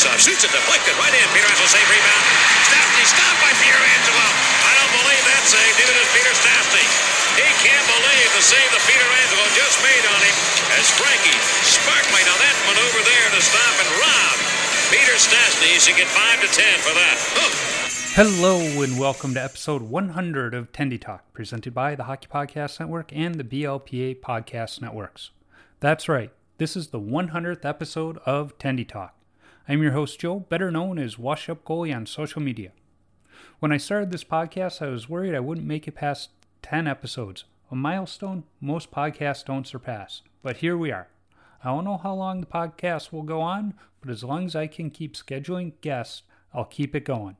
Batista shoots it deflected right in. Peter Angelo save rebound. Stastny stopped by Peter Angelo. I don't believe that save. Neither does Peter Stastny. He can't believe the save that Peter Angelo just made on him as Frankie Sparkly. Now that maneuver there to stop and rob. Peter Stastny should get 5 to 10 for that. Hello and welcome to episode 100 of Tendy Talk, presented by the Hockey Podcast Network and the BLPA Podcast Networks. That's right, this is the 100th episode of Tendy Talk. I'm your host, Joe, better known as Wash Up Goalie on social media. When I started this podcast, I was worried I wouldn't make it past 10 episodes, a milestone most podcasts don't surpass. But here we are. I don't know how long the podcast will go on, but as long as I can keep scheduling guests, I'll keep it going.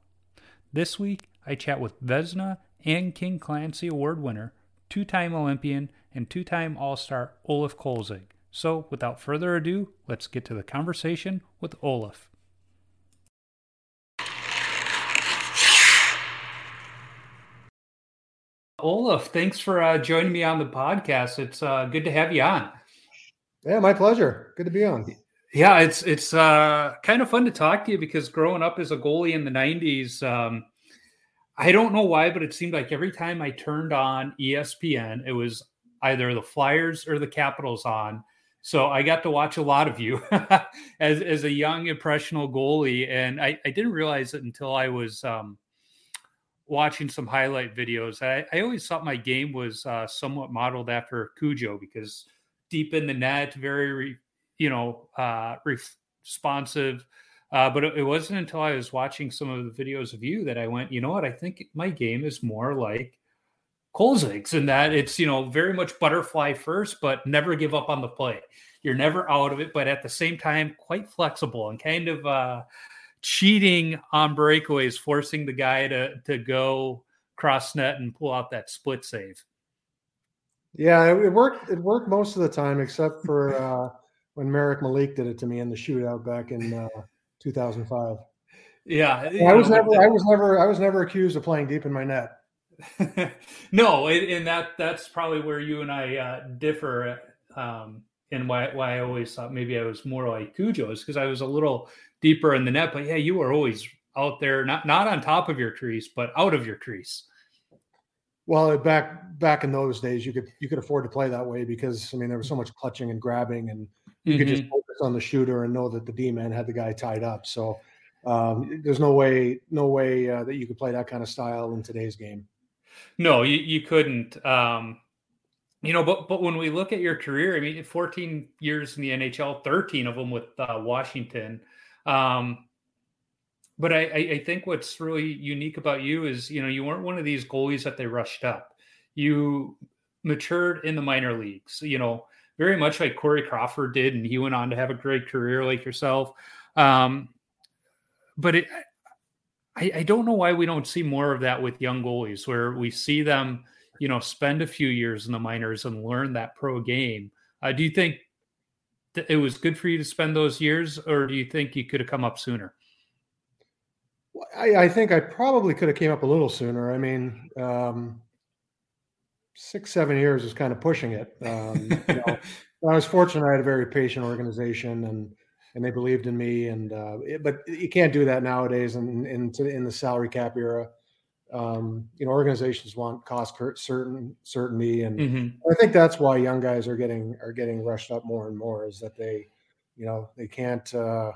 This week, I chat with Vezina and King Clancy Award winner, two time Olympian, and two time All Star Olaf Kolzig. So, without further ado, let's get to the conversation with Olaf. Olaf, thanks for uh, joining me on the podcast. It's uh, good to have you on. Yeah, my pleasure. Good to be on. Yeah, it's it's uh, kind of fun to talk to you because growing up as a goalie in the '90s, um, I don't know why, but it seemed like every time I turned on ESPN, it was either the Flyers or the Capitals on. So I got to watch a lot of you as as a young impressionable goalie, and I, I didn't realize it until I was um, watching some highlight videos. I, I always thought my game was uh, somewhat modeled after Cujo because deep in the net, very re, you know uh, responsive. Uh, but it, it wasn't until I was watching some of the videos of you that I went, you know what? I think my game is more like Kolzig's in that it's you know very much butterfly first, but never give up on the play. You're never out of it, but at the same time quite flexible and kind of uh, cheating on breakaways, forcing the guy to to go cross net and pull out that split save. Yeah, it, it worked. It worked most of the time, except for uh, when Marek Malik did it to me in the shootout back in uh, 2005. Yeah, I was never. I was never. I was never accused of playing deep in my net. no, and that that's probably where you and I uh, differ, um, and why why I always thought maybe I was more like Cujo is because I was a little deeper in the net. But yeah, you were always out there, not not on top of your crease, but out of your crease. Well, back back in those days, you could you could afford to play that way because I mean there was so much clutching and grabbing, and you could just focus on the shooter and know that the D man had the guy tied up. So um, there's no way no way uh, that you could play that kind of style in today's game. No, you, you couldn't. Um, you know, but but when we look at your career, I mean, 14 years in the NHL, 13 of them with uh, Washington. Um, but I, I think what's really unique about you is, you know, you weren't one of these goalies that they rushed up. You matured in the minor leagues, you know, very much like Corey Crawford did, and he went on to have a great career like yourself. Um, but it, I, I don't know why we don't see more of that with young goalies, where we see them, you know, spend a few years in the minors and learn that pro game. Uh, do you think it was good for you to spend those years, or do you think you could have come up sooner? I, I think I probably could have came up a little sooner. I mean, um, six, seven years is kind of pushing it. Um, you know, I was fortunate; I had a very patient organization, and and they believed in me. And uh, it, but you can't do that nowadays, in in, in the salary cap era. Um, you know, organizations want cost certain certainty, and mm-hmm. I think that's why young guys are getting are getting rushed up more and more. Is that they, you know, they can't. Uh,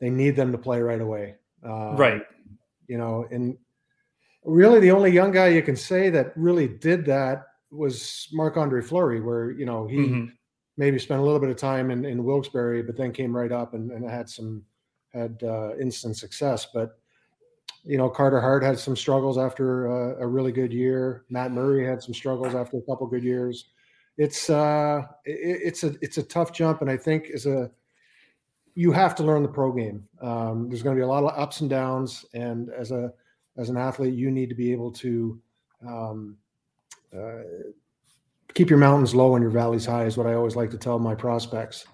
they need them to play right away. Um, right. You know, and really the only young guy you can say that really did that was Marc Andre Fleury, where you know he mm-hmm. Maybe spent a little bit of time in, in Wilkes-Barre, but then came right up and, and had some had uh, instant success. But you know, Carter Hart had some struggles after uh, a really good year. Matt Murray had some struggles after a couple good years. It's uh, it, it's a it's a tough jump, and I think as a you have to learn the pro game. Um, there's going to be a lot of ups and downs, and as a as an athlete, you need to be able to um, uh, keep your mountains low and your valleys high. Is what I always like to tell my prospects.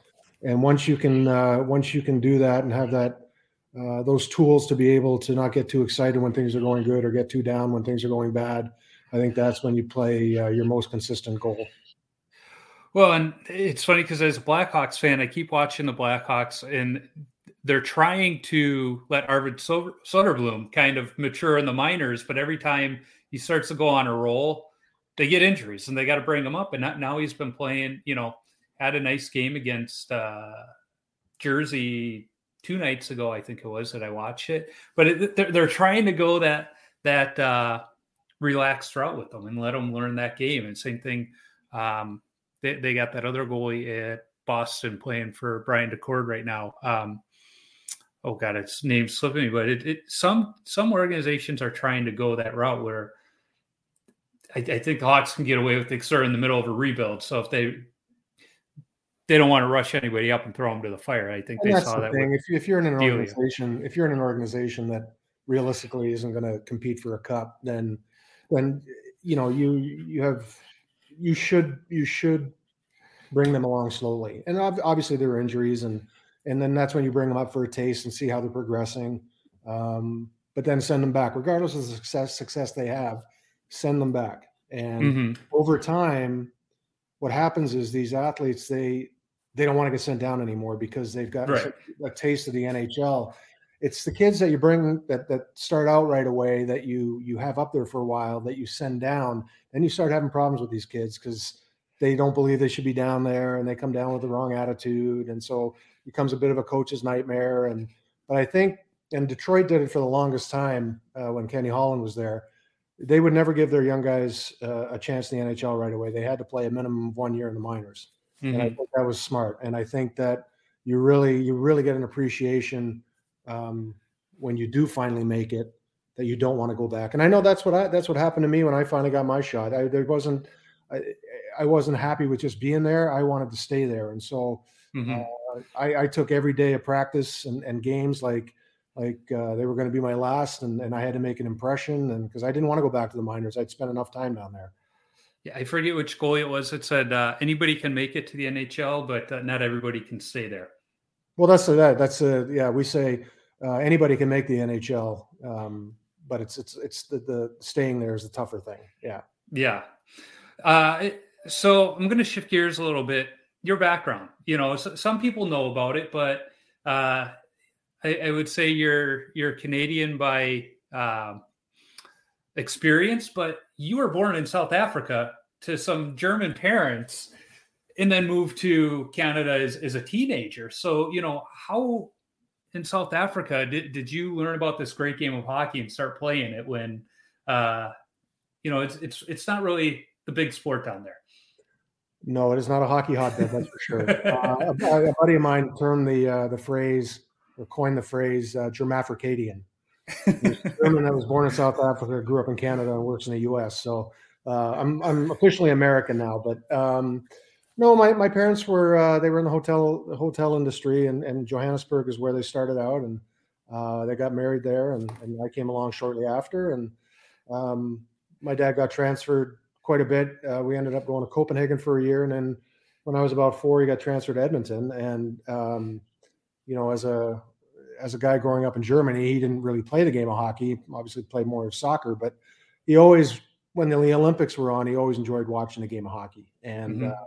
And once you can uh, once you can do that and have that uh, those tools to be able to not get too excited when things are going good or get too down when things are going bad, I think that's when you play uh, your most consistent goal. Well, and it's funny because as a Blackhawks fan, I keep watching the Blackhawks, and they're trying to let Arvid Soderblom kind of mature in the minors, but every time he starts to go on a roll, they get injuries and they got to bring him up. And now he's been playing, you know, had a nice game against uh, Jersey two nights ago, I think it was that I watched it. But it, they're, they're trying to go that that uh, relaxed route with them and let them learn that game. And same thing. Um, they, they got that other goalie at Boston playing for Brian Decord right now. Um, oh god, its name slipping me, but it, it, some some organizations are trying to go that route where I, I think the Hawks can get away with it. They're in the middle of a rebuild, so if they they don't want to rush anybody up and throw them to the fire. I think and they saw the that. Thing. If, if you're in an organization, if you're in an organization that realistically isn't going to compete for a cup, then then you know you you have you should you should bring them along slowly. And obviously there are injuries, and and then that's when you bring them up for a taste and see how they're progressing. Um, but then send them back, regardless of the success success they have. Send them back, and mm-hmm. over time, what happens is these athletes they they don't want to get sent down anymore because they've got right. a, a taste of the NHL it's the kids that you bring that that start out right away that you you have up there for a while that you send down then you start having problems with these kids because they don't believe they should be down there and they come down with the wrong attitude. And so it becomes a bit of a coach's nightmare. And but i think and detroit did it for the longest time uh, when kenny holland was there they would never give their young guys uh, a chance in the nhl right away they had to play a minimum of one year in the minors mm-hmm. and i mm-hmm. think that was smart and i think that you really you really get an appreciation um, when you do finally make it that you don't want to go back. And I know that's what I that's what happened to me when I finally got my shot. I there wasn't I, I wasn't happy with just being there. I wanted to stay there, and so mm-hmm. uh, I, I, took every day of practice and, and games like like uh, they were going to be my last, and, and I had to make an impression. And because I didn't want to go back to the minors, I'd spent enough time down there. Yeah, I forget which goalie it was. It said uh, anybody can make it to the NHL, but uh, not everybody can stay there. Well, that's a, that. That's a yeah. We say uh, anybody can make the NHL, um, but it's it's it's the, the staying there is the tougher thing. Yeah. Yeah. Uh, so I'm going to shift gears a little bit. Your background, you know, so, some people know about it, but uh, I, I, would say you're you're Canadian by uh, experience, but you were born in South Africa to some German parents and then moved to Canada as, as a teenager. So, you know, how in South Africa did, did you learn about this great game of hockey and start playing it when, uh, you know, it's, it's, it's not really the big sport down there. No, it is not a hockey hotbed, that's for sure. Uh, a, a, buddy of mine termed the uh, the phrase or coined the phrase uh, Germafricadian. German that was born in South Africa, grew up in Canada, and works in the U.S. So uh, I'm I'm officially American now, but um, no, my, my parents were uh, they were in the hotel the hotel industry, and, and Johannesburg is where they started out, and uh, they got married there, and, and I came along shortly after, and um, my dad got transferred quite a bit. Uh, we ended up going to Copenhagen for a year, and then when I was about four, he got transferred to Edmonton. And um, you know, as a as a guy growing up in Germany, he didn't really play the game of hockey. Obviously, played more of soccer, but he always, when the Olympics were on, he always enjoyed watching the game of hockey. And mm-hmm. uh,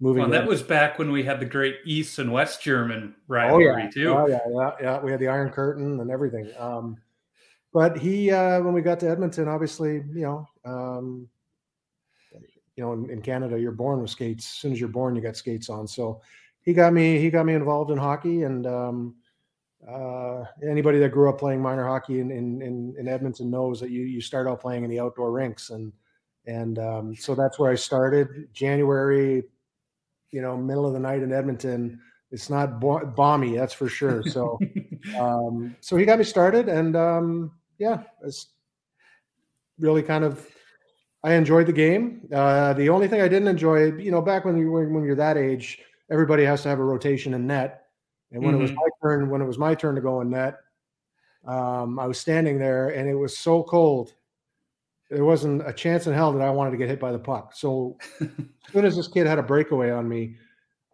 moving, well, that was back when we had the great East and West German rivalry oh, yeah. too. Oh yeah, yeah, yeah. We had the Iron Curtain and everything. Um, but he, uh, when we got to Edmonton, obviously, you know, um, you know, in, in, Canada, you're born with skates. As soon as you're born, you got skates on. So he got me, he got me involved in hockey. And um, uh, anybody that grew up playing minor hockey in, in, in, Edmonton knows that you, you start out playing in the outdoor rinks. And, and um, so that's where I started January, you know, middle of the night in Edmonton. It's not bo- balmy, that's for sure. So, um, so he got me started and, um, yeah, it's really kind of I enjoyed the game. Uh, the only thing I didn't enjoy, you know, back when you when you're that age, everybody has to have a rotation in net. And when mm-hmm. it was mm-hmm. my turn, when it was my turn to go in net, um, I was standing there, and it was so cold. There wasn't a chance in hell that I wanted to get hit by the puck. So as soon as this kid had a breakaway on me,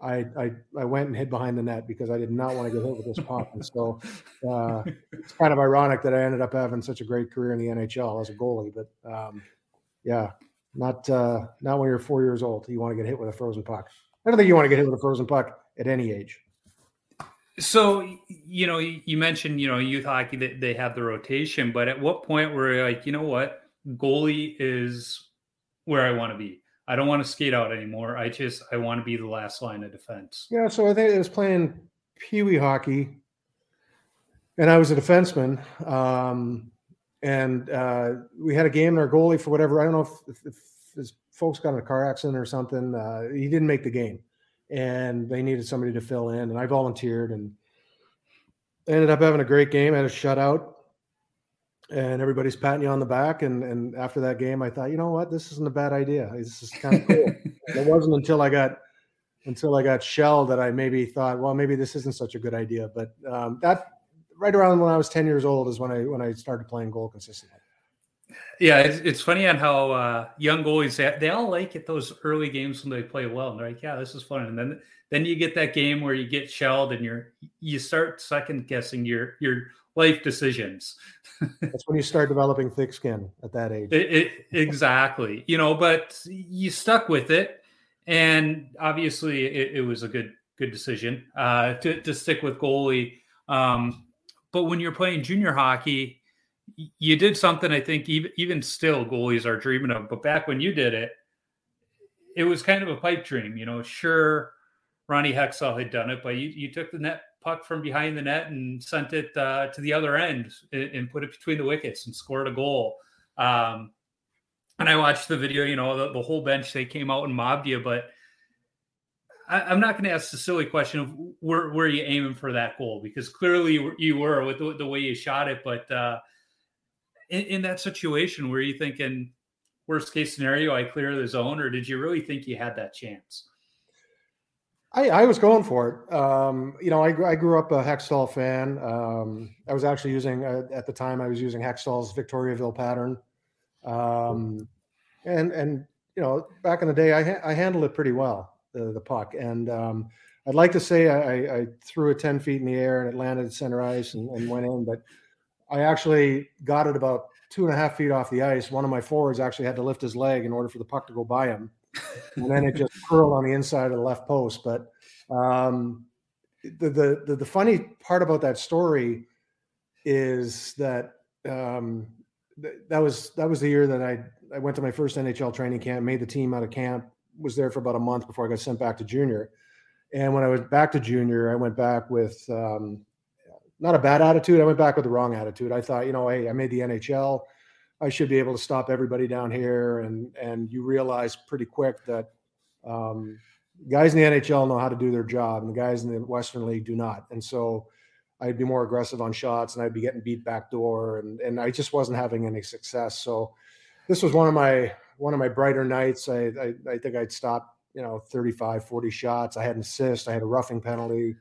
I, I, I went and hid behind the net because I did not want to get hit with this puck. And so uh, it's kind of ironic that I ended up having such a great career in the NHL as a goalie. But um, yeah, not uh, not when you're four years old. You want to get hit with a frozen puck. I don't think you want to get hit with a frozen puck at any age. So you know, you mentioned you know youth hockey that they have the rotation, but at what point were you like, you know what, goalie is where I want to be. I don't want to skate out anymore. I just I want to be the last line of defense. Yeah, so I think I was playing pee wee hockey, and I was a defenseman. Um, and uh, we had a game, and our goalie, for whatever I don't know if, if, if folks got in a car accident or something, uh, he didn't make the game, and they needed somebody to fill in, and I volunteered, and ended up having a great game. I had a shutout, and everybody's patting you on the back. And and after that game, I thought, you know what, this isn't a bad idea. This is kind of cool. it wasn't until I got until I got shelled that I maybe thought, well, maybe this isn't such a good idea. But um, that right around when I was 10 years old is when I when I started playing goal consistently. Yeah, it's, it's funny on how uh, young goalies they, they all like it those early games when they play well, and they're like, "Yeah, this is fun." And then then you get that game where you get shelled, and you're you start second guessing your your life decisions. That's when you start developing thick skin at that age. It, it, exactly, you know, but you stuck with it, and obviously it, it was a good good decision uh, to to stick with goalie. Um, but when you're playing junior hockey, you did something I think even even still goalies are dreaming of. But back when you did it, it was kind of a pipe dream. You know, sure, Ronnie Hextall had done it, but you, you took the net puck from behind the net and sent it uh, to the other end and, and, put it between the wickets and scored a goal. Um, and I watched the video. You know, the, the whole bench they came out and mobbed you, but I, am not going to ask the silly question of where, where you aiming for that goal because clearly you were with the, the way you shot it. But uh, in, in, that situation, were you thinking worst case scenario, I clear the zone, or did you really think you had that chance? I, I was going for it. Um, you know, I, I, grew up a Hextall fan. Um, I was actually using uh, at the time I was using Hextall's Victoriaville pattern, um, and and you know back in the day I, ha- I handled it pretty well the, the puck. And um, I'd like to say I, I, threw it 10 feet in the air and it landed center ice and, and, went in, but I actually got it about two and a half feet off the ice. One of my forwards actually had to lift his leg in order for the puck to go by him. and then it just curled on the inside of the left post. But um, the, the, the, the funny part about that story is that um, th- that was that was the year that I I went to my first NHL training camp, made the team out of camp, was there for about a month before I got sent back to junior. And when I went back to junior, I went back with um, not a bad attitude. I went back with the wrong attitude. I thought, you know, hey, I made the NHL. I should be able to stop everybody down here. And and you realize pretty quick that um, guys in the NHL know how to do their job, and the guys in the Western League do not. And so I'd be more aggressive on shots, and I'd be getting beat back door, and and I just wasn't having any success. So this was one of my one of my brighter nights. I, I, I think I'd stopped, you know, 35, 40 shots. I had an assist. I had a roughing penalty.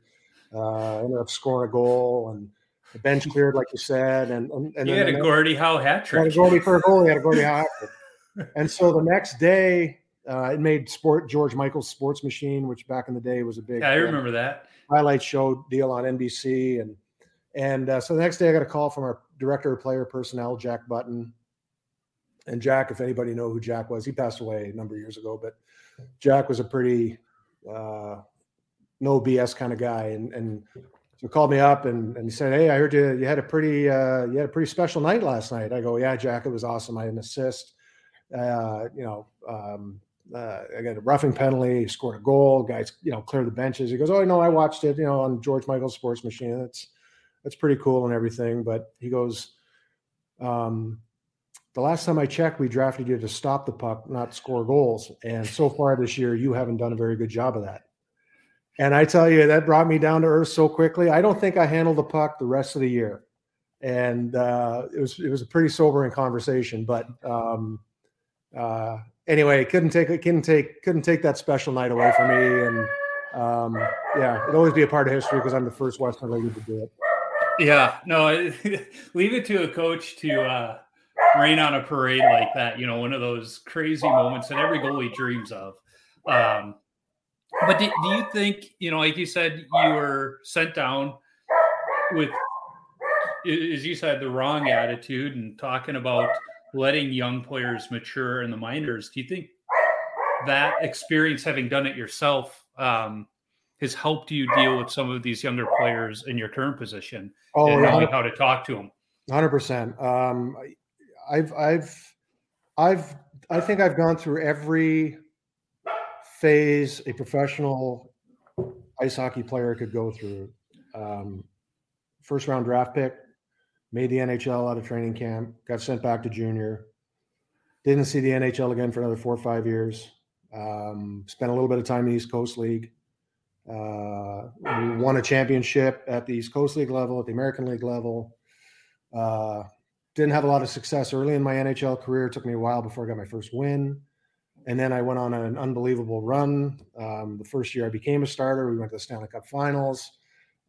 Uh, ended up scoring a goal. And the bench cleared, like you said, and and, and you had a Gordie Howe hat trick. Had a Gordie for a goal. He had a Gordie Howe hat trick. and so the next day, uh, it made sport George Michael's Sports Machine, which back in the day was a big. Yeah, I remember that highlight show deal on NBC, and and uh, so the next day I got a call from our director of player personnel, Jack Button. And Jack, if anybody know who Jack was, he passed away a number of years ago, but Jack was a pretty uh, no BS kind of guy, and and so called me up and, and he said, "Hey, I heard you you had a pretty uh, you had a pretty special night last night." I go, "Yeah, Jack, it was awesome. I had an assist. Uh, you know, um, uh, I got a roughing penalty, scored a goal. Guys, you know, clear the benches." He goes, "Oh, no, I watched it. You know, on George Michael's Sports Machine. That's that's pretty cool and everything." But he goes, um, "The last time I checked, we drafted you to stop the puck, not score goals. And so far this year, you haven't done a very good job of that." And I tell you, that brought me down to earth so quickly. I don't think I handled the puck the rest of the year, and uh, it was it was a pretty sobering conversation. But um, uh, anyway, couldn't take couldn't take couldn't take that special night away from me. And um, yeah, it'll always be a part of history because I'm the first Western League to do it. Yeah, no, leave it to a coach to uh, rain on a parade like that. You know, one of those crazy moments that every goalie dreams of. Um, but do, do you think, you know, like you said, you were sent down with, as you said, the wrong attitude and talking about letting young players mature in the minors. Do you think that experience, having done it yourself, um, has helped you deal with some of these younger players in your current position oh, and knowing how to talk to them? Hundred percent. Um, I've, I've, I've, I think I've gone through every phase a professional ice hockey player could go through. Um, first round draft pick, made the NHL out of training camp, got sent back to junior, didn't see the NHL again for another four or five years. Um, spent a little bit of time in the East Coast League. Uh, won a championship at the East Coast League level, at the American League level. Uh, didn't have a lot of success early in my NHL career. It took me a while before I got my first win. And then I went on an unbelievable run. Um, the first year I became a starter, we went to the Stanley Cup Finals.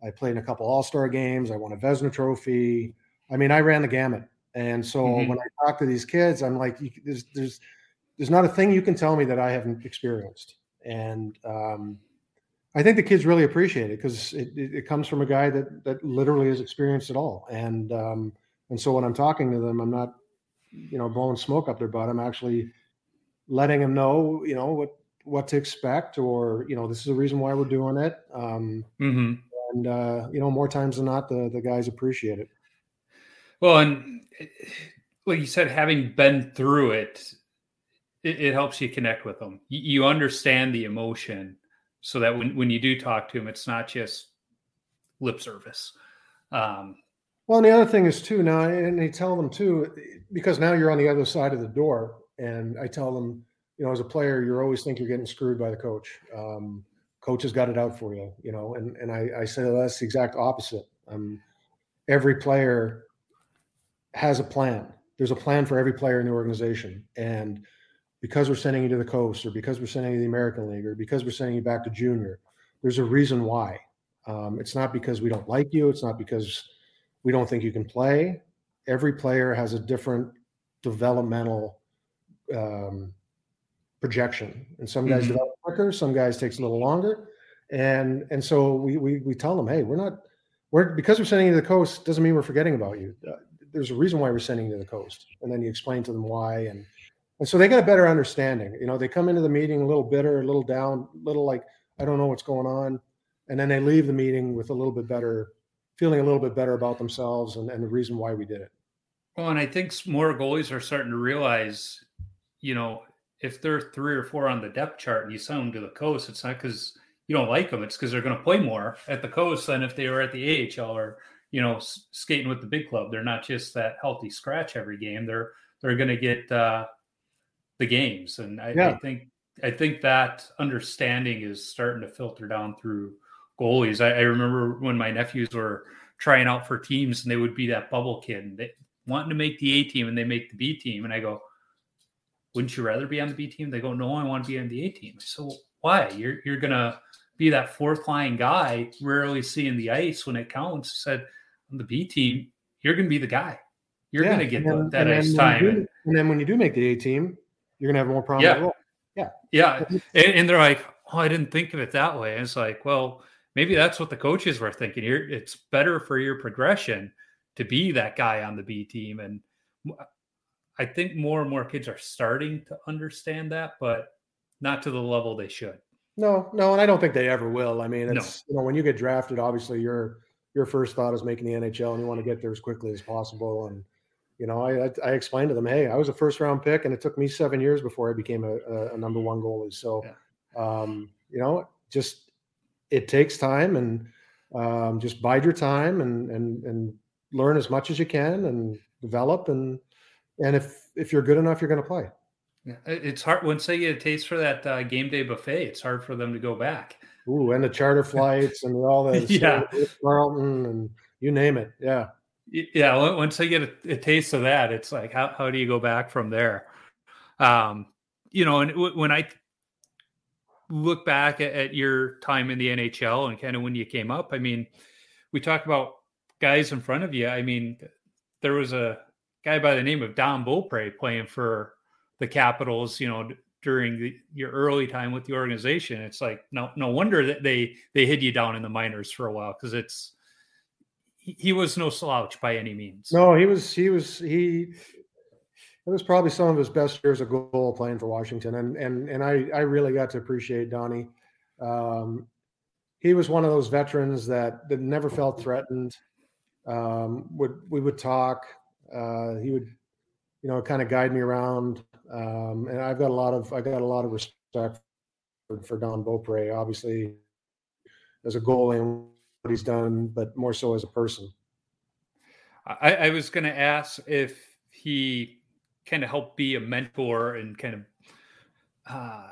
I played in a couple All Star games. I won a Vezina Trophy. I mean, I ran the gamut. And so mm-hmm. when I talk to these kids, I'm like, there's there's there's not a thing you can tell me that I haven't experienced. And um, I think the kids really appreciate it because it, it, it, comes from a guy that that literally has experienced it all. And um, and so when I'm talking to them, I'm not, you know, blowing smoke up their butt. I'm actually letting them know, you know, what what to expect, or you know, this is the reason why we're doing it. Um, mm-hmm. And uh, you know, more times than not, the the guys appreciate it. Well, and like you said, having been through it, it, it helps you connect with them. You, you, understand the emotion, so that when when you do talk to them, it's not just lip service. Um, well, and the other thing is too now, and they tell them too, because now you're on the other side of the door. And I tell them, you know, as a player, you always think you're getting screwed by the coach. Um, coach has got it out for you, you know. And and I, I say well, that's the exact opposite. Um, every player has a plan. There's a plan for every player in the organization, and because we're sending you to the coast, or because we're sending you to the American League, or because we're sending you back to junior, there's a reason why. Um, it's not because we don't like you. It's not because we don't think you can play. Every player has a different developmental um, projection. And some guys mm-hmm. develop quicker, some guys takes a little longer. And and so we we we tell them, hey, we're not we're because we're sending you to the coast doesn't mean we're forgetting about you. There's a reason why we're sending you to the coast. And then you explain to them why and and so they get a better understanding. You know, they come into the meeting a little bitter, a little down, a little like, I don't know what's going on. And then they leave the meeting with a little bit better, feeling a little bit better about themselves and, and the reason why we did it. Well, and I think more goalies are starting to realize you know, if they're three or four on the depth chart and you send them to the coast, it's not because you don't like them. It's because they're going to play more at the coast than if they were at the AHL or you know skating with the big club. They're not just that healthy scratch every game. They're they're going to get uh, the games, and I, yeah. I think I think that understanding is starting to filter down through goalies. I, I, remember when my nephews were trying out for teams and they would be that bubble kid and they wanting to make the A team and they make the B team. And I go, wouldn't you rather be on the B team? They go, no, I want to be on the A team. So why? You're you're gonna be that fourth line guy, rarely seeing the ice when it counts. Said on the B team, you're going to be the guy. You're Yeah, going to get then- that ice time. when you And, do- and then when you do make the A team, you're gonna have more prominent Yeah. role. yeah. And, and they're like, oh, I didn't think of it that way. And it's like, well, maybe that's what the coaches were thinking. You're, it's better for your progression to be that guy on the B team. And I think more and more kids are starting to understand that, but not to the level they should. No, no, and I don't think they ever will. I mean, No. it's you know when you get drafted, obviously your your first thought is making the NHL, and you want to get there as quickly as possible. And you know, I I, I explained to them, hey, I was a first round pick, and it took me seven years before I became a, a, a number one goalie. So, um, you know, just it takes time, and um, just bide your time, and and and learn as much as you can, and develop, and and if if you're good enough, you're going to play. Yeah, it's hard once they get a taste for that uh, game day buffet. It's hard for them to go back. Ooh, and the charter flights and all the Yeah. Carlton and you name it. Yeah. Yeah, once they get a, a taste of that, it's like how how do you go back from there? Um, you know, and w- when I look back at, at your time in the NHL and kind of when you came up, I mean, we talk about guys in front of you. I mean, there was a guy by the name of Don Beaupre playing for the Capitals. You know, during the, your early time with the organization, it's like no no wonder that they they hid you down in the minors for a while because it's he, he was no slouch by any means. No, he was he was he it was probably some of his best years of goal playing for Washington. And and and I I really got to appreciate Donnie. Um he was one of those veterans that, that never felt threatened. Um, would we would talk. Uh, he would, you know, kind of guide me around. Um, and I've got a lot of I got a lot of respect for, for Don Beaupre, obviously as a goalie and what he's done, but more so as a person. I, I was going to ask if he kind of helped be a mentor and kind of. Uh,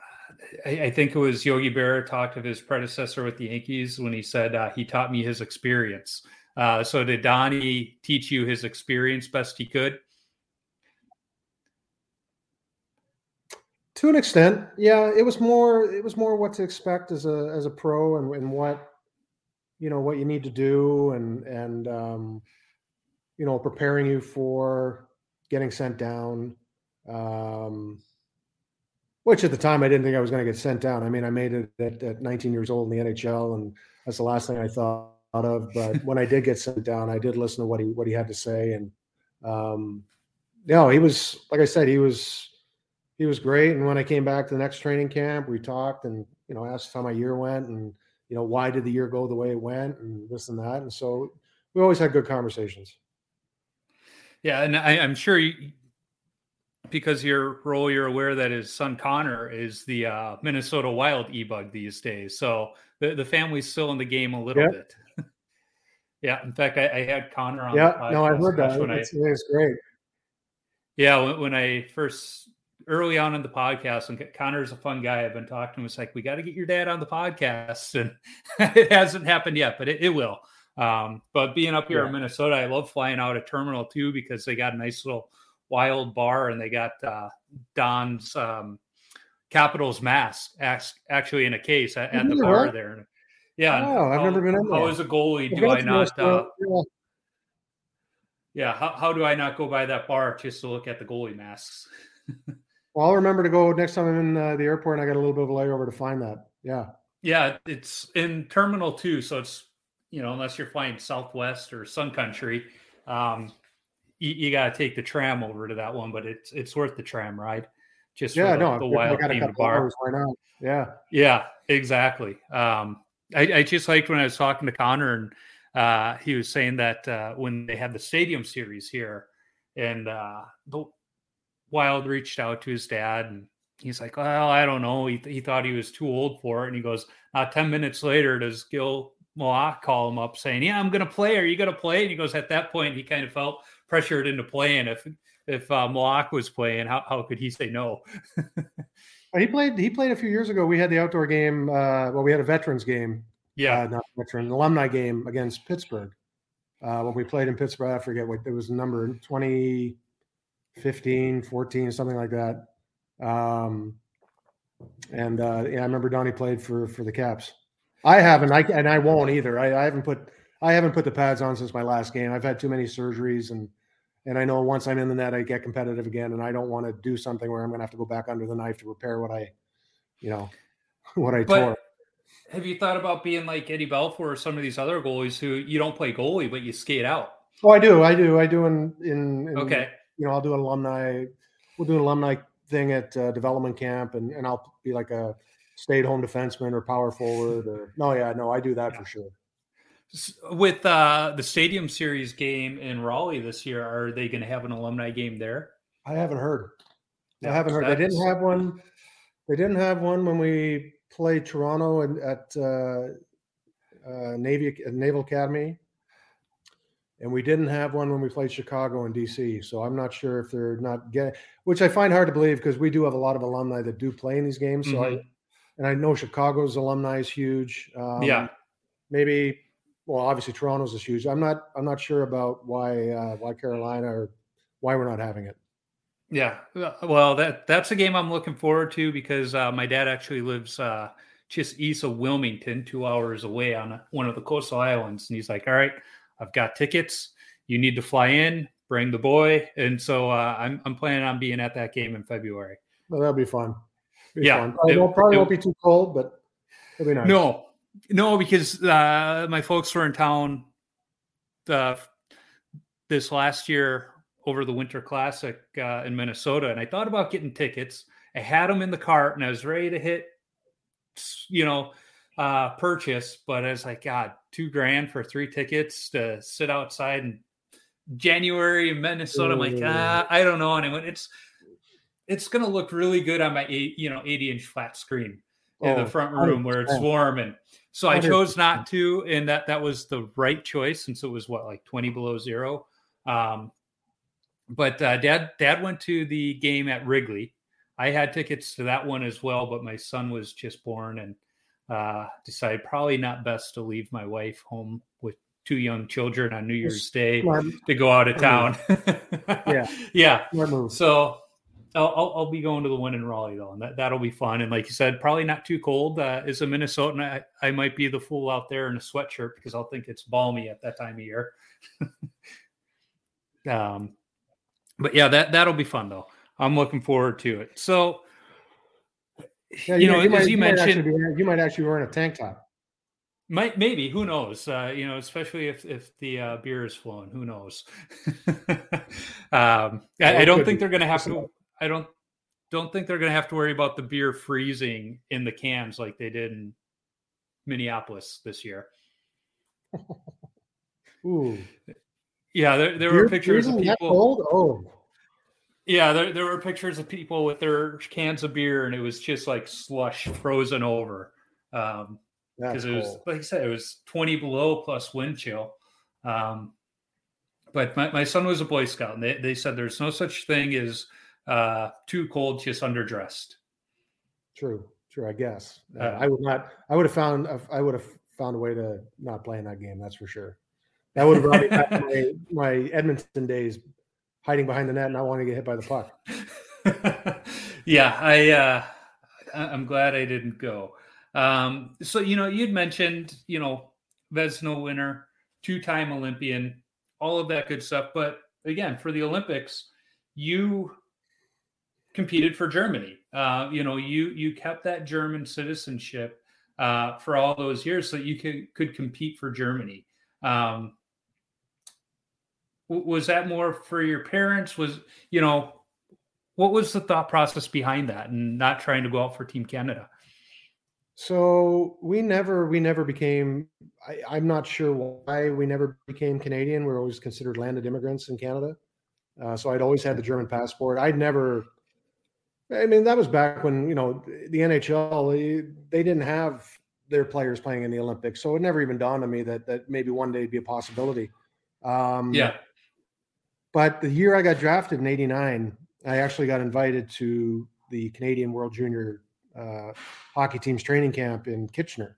I, I think it was Yogi Berra talked of his predecessor with the Yankees when he said uh, he taught me his experience. Uh, so did Donnie teach you his experience best he could? To an extent, yeah. It was more. It was more what to expect as a as a pro, and, and what you know what you need to do, and and um, you know preparing you for getting sent down. Um, which at the time I didn't think I was going to get sent down. I mean, I made it at, at 19 years old in the NHL, and that's the last thing I thought of. But when I did get sent down, I did listen to what he what he had to say, and um, no, he was like I said, he was he was great. And when I came back to the next training camp, we talked and you know asked how my year went, and you know why did the year go the way it went, and this and that. And so we always had good conversations. Yeah, and I, I'm sure you, because your role, you're aware that his son Connor is the uh, Minnesota Wild e-bug these days. So the, the family's still in the game a little Yeah. bit. Yeah, in fact, I, I had Connor on. Yeah, no, I've heard that. When I, It's, it's great. yeah, when, when I first early on in the podcast, and Connor's a fun guy. I've been talking to him. It's like we got to get your dad on the podcast, and it hasn't happened yet, but it, it will. Um, but being up here Yeah. in Minnesota, I love flying out of Terminal Two because they got a nice little wild bar, and they got uh, Don's um, Capitals mask actually in a case at, at the bar there. Yeah, Oh, I've how- never been in there. as a goalie do I not? Uh, yeah. yeah, how, how do I not go by that bar just to look at the goalie masks? Well, I'll remember to go next time I'm in uh, the airport and I got a little bit of a layover to find that. Yeah. Yeah, it's in Terminal Two, so it's you know unless you're flying Southwest or Sun Country, um, you, you got to take the tram over to that one, but it's it's worth the tram ride. Just Yeah, for the, no, the wild got a couple bar. hours, why not? Yeah. Yeah, exactly. Um, I, I just liked when I was talking to Connor and uh, he was saying that uh, when they had the stadium series here and uh, the Wild reached out to his dad and he's like, well, I don't know. He, he thought he was too old for it. And he goes, uh, 10 minutes later, does Gil Moak call him up saying, yeah, I'm going to play. Are you going to play? And he goes, at that point, he kind of felt pressured into playing. If if uh, was playing, how, how could he say no? Uh, He played. He played a few years ago. We had the outdoor game. Uh, well, we had a veterans game. Yeah. uh, not veteran, an alumni game against Pittsburgh. Uh, when we played in Pittsburgh, I forget what it was. Number 2015, 14, something like that. Um, and uh, yeah, I remember Donnie played for for the Caps. I haven't. I and I won't either. I, I haven't put. I haven't put the pads on since my last game. I've had too many surgeries and and I know once I'm in the net, I get competitive again, and I don't want to do something where I'm going to have to go back under the knife to repair what I, you know, what I But tore. have you thought about being like Eddie Belfour or some of these other goalies who you don't play goalie, but you skate out? Oh, I do, I do, I do. In in, in Okay. you know, I'll do an alumni. We'll do an alumni thing at uh, development camp, and and I'll be like a stay-at-home defenseman or power forward. Or no, yeah, no, I do that for sure. With uh, the Stadium Series game in Raleigh this year, are they going to have an alumni game there? I haven't heard. I haven't heard. They didn't have one. They didn't have one when we played Toronto and at uh, uh, Navy Naval Academy, and we didn't have one when we played Chicago and DC. So I'm not sure if they're not getting, which I find hard to believe because we do have a lot of alumni that do play in these games. So I and I know Chicago's alumni is huge. Um, yeah. maybe. Well, obviously Toronto's is huge. I'm not. I'm not sure about why uh, why Carolina or why we're not having it. Yeah. Uh, Well, that that's a game I'm looking forward to because uh, my dad actually lives uh, just east of Wilmington, two hours away on one of the coastal islands, and he's like, "All right, I've got tickets. You need to fly in, bring the boy." And so uh, I'm I'm planning on being at that game in February. Well, that'll be fun. Be Yeah, fun. Probably, it- won't, probably it- won't be too cold, but it'll be nice. No, no, because uh, my folks were in town uh, this last year over the Winter Classic uh, in Minnesota, and I thought about getting tickets. I had them in the cart, and I was ready to hit, you know, uh, purchase. But I was like, God, two grand for three tickets to sit outside in January in Minnesota. I'm like, ah, I don't know. And I went, it's it's going to look really good on my eight, you know, 80 inch flat screen in Oh, the front room where it's warm and so i 100%. chose not to and that that was the right choice since it was what like 20 below zero? Um but uh, dad dad went to the game at wrigley. I had tickets to that one as well but my son was just born and uh decided probably not best to leave my wife home with two young children on new year's day to go out of town. Yeah. yeah. So I'll, I'll, I'll be going to the one in Raleigh though, and that, that'll be fun. And like you said, probably not too cold. Uh, as a Minnesotan, I, I might be the fool out there in a sweatshirt because I'll think it's balmy at that time of year. um, but yeah, that that'll be fun though. I'm looking forward to it. So, Yeah, you know, as might, you might actually mentioned- be you might actually be wearing a tank top. might maybe who knows? Uh, you know, especially if if the uh, beer is flowing, who knows? um, I, I don't think they're going to have to. I don't don't think they're going to have to worry about the beer freezing in the cans like they did in Minneapolis this year. Ooh, Yeah, there, there Beer were pictures of people. cold? Oh, Yeah, there, there were pictures of people with their cans of beer, and it was just like slush frozen over. Um, because it was cold. like I said, it was 20 below plus wind chill. Um, but my, my son was a Boy Scout, and they, they said there's no such thing as uh, too cold, just underdressed. True, true. I guess Uh, Uh, I would not. I would have found. I would have found a way to not play in that game. That's for sure. That would have brought me back to my, my Edmonton days, hiding behind the net and not wanting to get hit by the puck. yeah, I uh, I'm glad I didn't go. Um, so you know, you'd mentioned you know Vezina winner, two-time Olympian, all of that good stuff. But again, for the Olympics, you competed for Germany. Uh, you know, you you kept that German citizenship uh, for all those years, so you could could compete for Germany. Um, was that more for your parents? Was you know, what was the thought process behind that, and not trying to go out for Team Canada? So we never, we never became. I, I'm not sure why we never became Canadian. We are always considered landed immigrants in Canada. Uh, so I'd always had the German passport. I'd never. I mean, that was back when you know the NHL. They, they didn't have their players playing in the Olympics, so it never even dawned on me that that maybe one day it'd be a possibility. Um, Yeah, But the year I got drafted in '89, I actually got invited to the Canadian World Junior uh, Hockey Team's training camp in Kitchener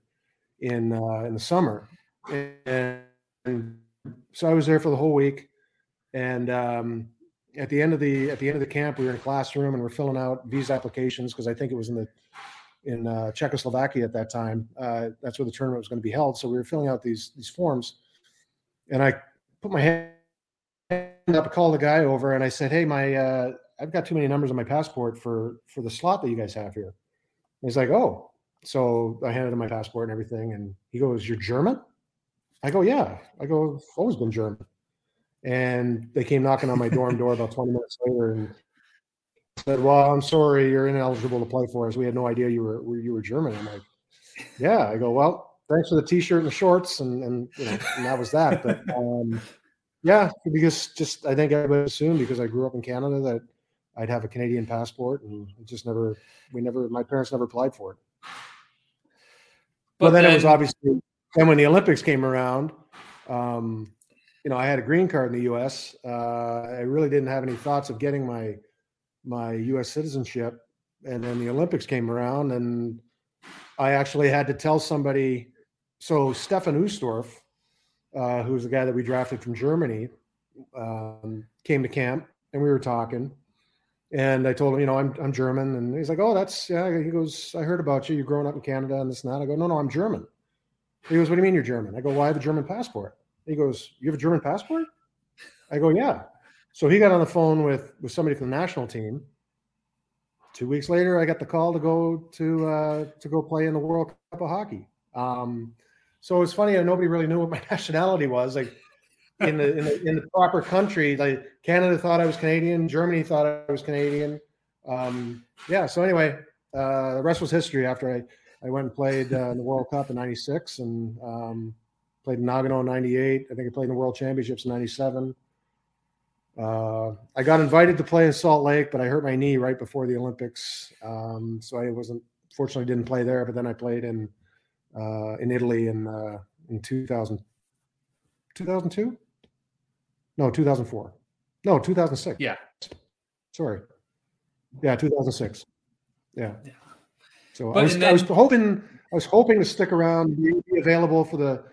in uh, in the summer, and, and so I was there for the whole week. And um, at the end of the at the end of the camp, we were in a classroom and we're filling out visa applications because I think it was in the in uh, Czechoslovakia at that time. Uh, that's where the tournament was going to be held. So we were filling out these these forms, and I put my hand up, called the guy over, and I said, "Hey, my uh, I've got too many numbers on my passport for for the slot that you guys have here." And he's like, "Oh." So I handed him my passport and everything, and he goes, "You're German?" I go, "Yeah." I go, "I've always been German." And they came knocking on my dorm door about 20 minutes later and said, "Well, I'm sorry, you're ineligible to play for us. We had no idea you were you were German." I'm like, "Yeah." I go, "Well, thanks for the t-shirt and the shorts," and and you know, and that was that. But um, yeah, because just I think everybody assumed because I grew up in Canada that I'd have a Canadian passport, and it just never we never my parents never applied for it. But, then, then, it was obviously then when the Olympics came around, um, you know, I had a green card in the U.S. Uh, I really didn't have any thoughts of getting my my U.S. citizenship, and then the Olympics came around, and I actually had to tell somebody. So Stefan Ustorf, uh, who's the guy that we drafted from Germany, um, came to camp, and we were talking. And I told him, you know, I'm I'm German, and he's like, "Oh, that's yeah." He goes, "I heard about you. You're growing up in Canada and this and that." I go, "No, no, I'm German." He goes, "What do you mean you're German?" I go, "Well, I have a German passport." He goes, "You have a German passport?" I go, "Yeah." So he got on the phone with with somebody from the national team. Two weeks later, I got the call to go to uh, to go play in the World Cup of Hockey. Um, so it's funny, nobody really knew what my nationality was. Like in the, in the in the proper country, like Canada thought I was Canadian, Germany thought I was Canadian. Um, yeah. So anyway, uh, the rest was history. After I I went and played uh, in the World Cup in '96 and um, played in Nagano in '98. I think I played in the World Championships in '97. Uh, I got invited to play in Salt Lake, but I hurt my knee right before the Olympics, um, so I wasn't fortunately didn't play there. But then I played in uh, in Italy in uh, in 2000, 2002? No, 2004. No, 2006. Yeah. Sorry. Yeah, 2006. Yeah. yeah. So I was, then, I was hoping I was hoping to stick around, be available for the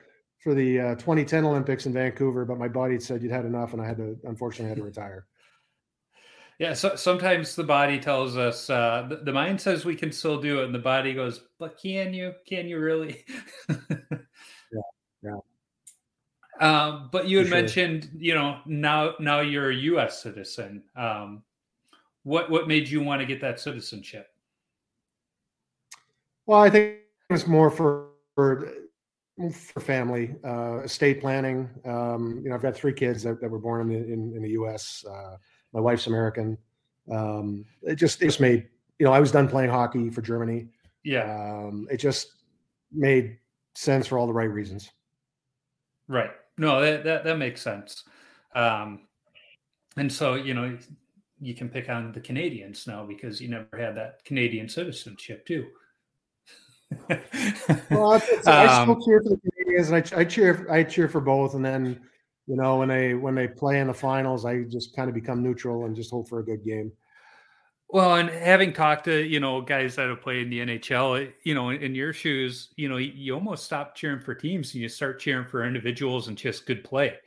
for the uh, 2010 Olympics in Vancouver, but my body said you'd had enough, and I had to unfortunately had to retire. Yeah, so sometimes the body tells us uh, the, the, mind says we can still do it, and the body goes, "But can you? Can you really?" yeah, yeah. Um, but you had sure. mentioned, you know, now now you're a U.S. citizen. Um, what what made you want to get that citizenship? Well, I think it's more for for for family, uh, estate planning. Um, you know, I've got three kids that, that were born in the, in, in the U.S. Uh, my wife's American. Um, it just it just made you know I was done playing hockey for Germany. Yeah, um, it just made sense for all the right reasons. Right. No, that that, that makes sense. Um, and so you know you can pick on the Canadians now because you never had that Canadian citizenship too well, I still um, cheer for the Canadians, and I, I cheer I cheer for both. And then, you know, when they when they play in the finals, I just kind of become neutral and just hope for a good game. Well, and having talked to you know guys that have played in the NHL, you know, in your shoes, you know, you almost stop cheering for teams and you start cheering for individuals and just good play.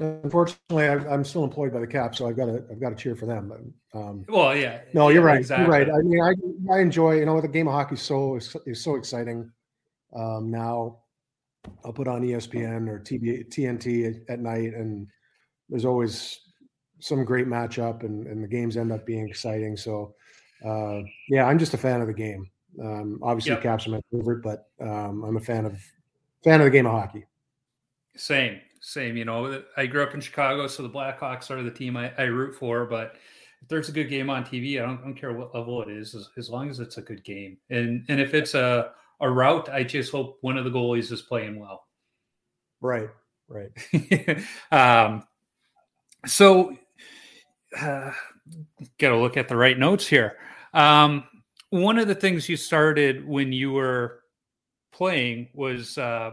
Unfortunately, I, am still employed by the Cap, so I've got to I've got to cheer for them. But um, well, yeah, no, you're yeah, right. Exactly. You're right. I mean, I I enjoy you know the game of hockey is so is so exciting. Um, now, I'll put on ESPN or TB, TNT at, at night, and there's always some great matchup, and and the games end up being exciting. So, uh, yeah, I'm just a fan of the game. Um, obviously, yep. Caps are my favorite, but um, I'm a fan of fan of the game of hockey. Same same. You know, I grew up in Chicago, so the Blackhawks are the team I, I root for. But if there's a good game on TV, I don't, I don't care what level it is, as, as, long as it's a good game. And and if it's a a route, I just hope one of the goalies is playing well. Right. Right. um, so, uh, got to look at the right notes here. Um, one of the things you started when you were playing was uh,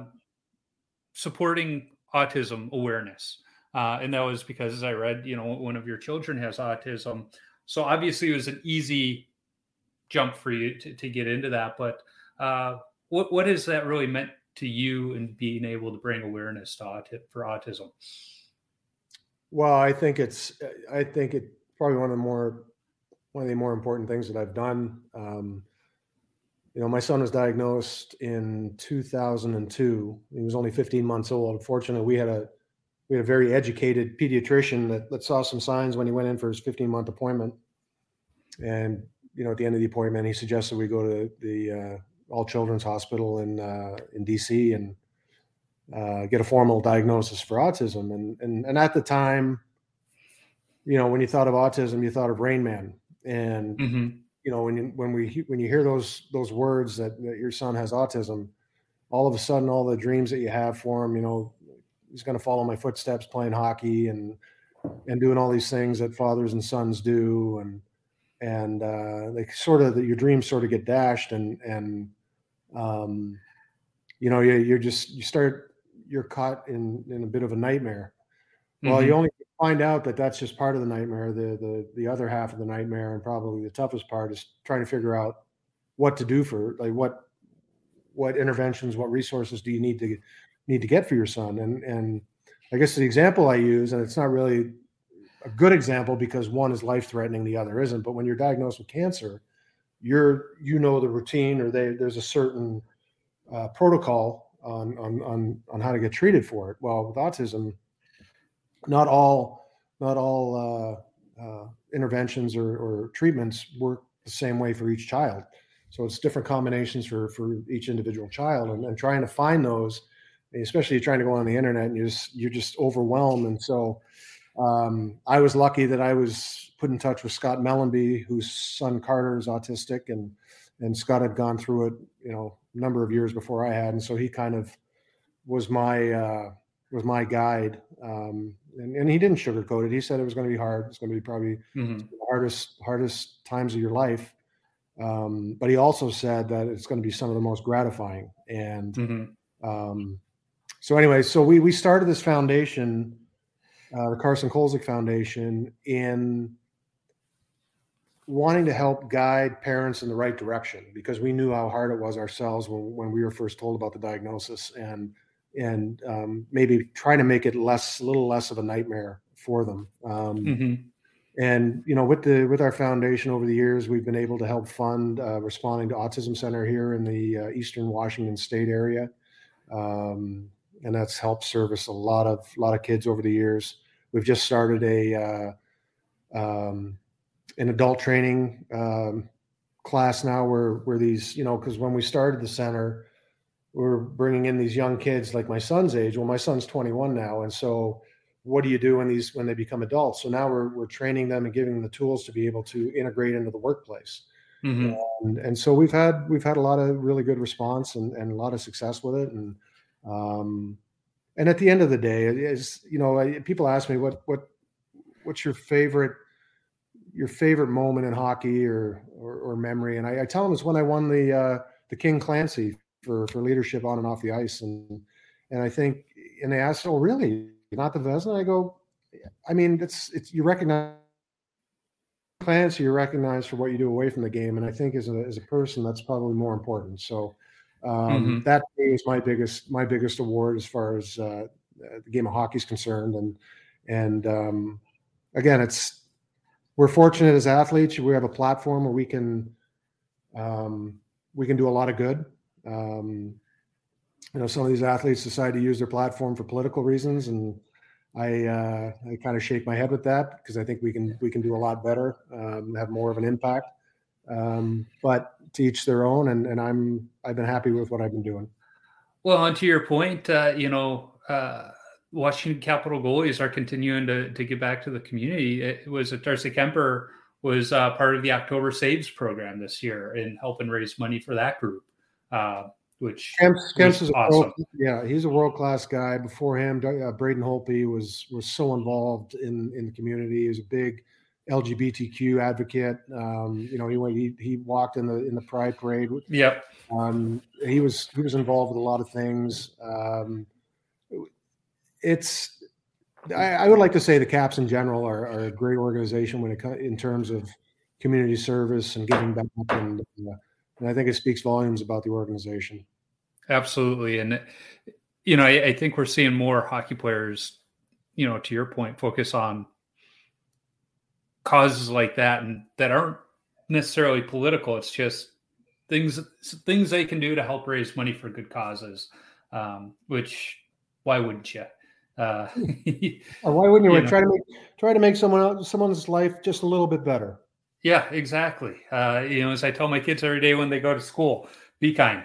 supporting autism awareness. Uh, and that was because, as I read, you know, one of your children has autism. So obviously, it was an easy jump for you to, to get into that. But uh, what what has that really meant to you in being able to bring awareness to for autism? Well, I think it's I think it probably one of the more one of the more important things that I've done. Um, you know, my son was diagnosed in 2002. He was only 15 months old. Fortunately, we had a we had a very educated pediatrician that, that saw some signs when he went in for his 15 month appointment. And you know, at the end of the appointment, he suggested we go to the uh, All Children's Hospital in uh, in DC and uh, get a formal diagnosis for autism. And and and at the time, you know, when you thought of autism, you thought of Rain Man. And mm-hmm. You know, when you, when we when you hear those those words that, that your son has autism, all of a sudden, all the dreams that you have for him, you know, he's going to follow my footsteps, playing hockey and and doing all these things that fathers and sons do, and and uh, like sort of the, your dreams sort of get dashed, and and um, you know, you, you're just you start you're caught in in a bit of a nightmare. Well, mm-hmm. you only find out that that's just part of the nightmare. The the the other half of the nightmare, and probably the toughest part, is trying to figure out what to do for like what what interventions, what resources do you need to need to get for your son? And and I guess the example I use, and it's not really a good example because one is life threatening, the other isn't. But when you're diagnosed with cancer, you're you know the routine, or they, there's a certain uh, protocol on, on on on how to get treated for it. Well, with autism, not all not all uh, uh, interventions or, or treatments work the same way for each child. So it's different combinations for for each individual child, and, and trying to find those, especially trying to go on the internet, and you just you're just overwhelmed. And so um, I was lucky that I was put in touch with Scott Mellanby, whose son Carter is autistic, and and Scott had gone through it, you know, a number of years before I had, and so he kind of was my uh, was my guide. Um, and, and he didn't sugarcoat it. He said it was going to be hard. It's going to be probably mm-hmm. the hardest hardest times of your life. Um, but he also said that it's going to be some of the most gratifying. And mm-hmm. um, so anyway, so we we started this foundation, uh, the Carson Kolzig Foundation, in wanting to help guide parents in the right direction because we knew how hard it was ourselves when, when we were first told about the diagnosis and and um, maybe try to make it less, a little less of a nightmare for them. Um, mm-hmm. And you know, with the with our foundation over the years, we've been able to help fund uh, responding to Autism Center here in the uh, Eastern Washington State area, um, and that's helped service a lot of a lot of kids over the years. We've just started a uh, um, an adult training um, class now, where where these you know, because when we started the center we're bringing in these young kids like my son's age. Well, my son's 21 now, and so what do you do when these when they become adults? So now we're we're training them and giving them the tools to be able to integrate into the workplace. Mm-hmm. And, and, so we've had we've had a lot of really good response and, and a lot of success with it. And um, and at the end of the day, is you know people ask me what what what's your favorite your favorite moment in hockey or or, or memory, and I, I, tell them it's when I won the uh, the King Clancy for for leadership on and off the ice. And and I think and they asked, "Oh, really? Not the Vezina?" I go, "I mean, it's it's you recognize." Clancy, you're recognized for what you do away from the game, and I think as a as a person, that's probably more important. So um, mm-hmm. that is my biggest my biggest award as far as uh, the game of hockey is concerned. And and um, again, it's we're fortunate as athletes. We have a platform where we can um, we can do a lot of good. Um, you know, some of these athletes decide to use their platform for political reasons, and I uh, I kind of shake my head with that because I think we can we can do a lot better, um, have more of an impact. Um, but to each their own, and and I'm I've been happy with what I've been doing. Well, on to your point, uh, you know, uh, Washington Capital goalies are continuing to to give back to the community. It was a Darcy Kuemper was uh, part of the October Saves program this year in helping raise money for that group uh, which Kemps, Kemps is awesome. World, yeah, he's a world class guy. Before him, uh, Braden Holtby was was so involved in in the community. He was a big LGBTQ advocate. Um, you know, he went, he he walked in the in the Pride Parade. Yep. Um, he was he was involved with a lot of things. Um, it's I, I, would like to say the Caps in general are, are, a great organization when it in terms of community service and giving back and uh, and I think it speaks volumes about the organization. Absolutely, and you know, I, I think we're seeing more hockey players, you know, to your point, focus on causes like that and that aren't necessarily political. It's just things things they can do to help raise money for good causes. Um, which why wouldn't you? Uh, why wouldn't you, you try to make try to make someone else, someone's life just a little bit better? Yeah, exactly. Uh, you know, as I tell my kids every day when they go to school, be kind,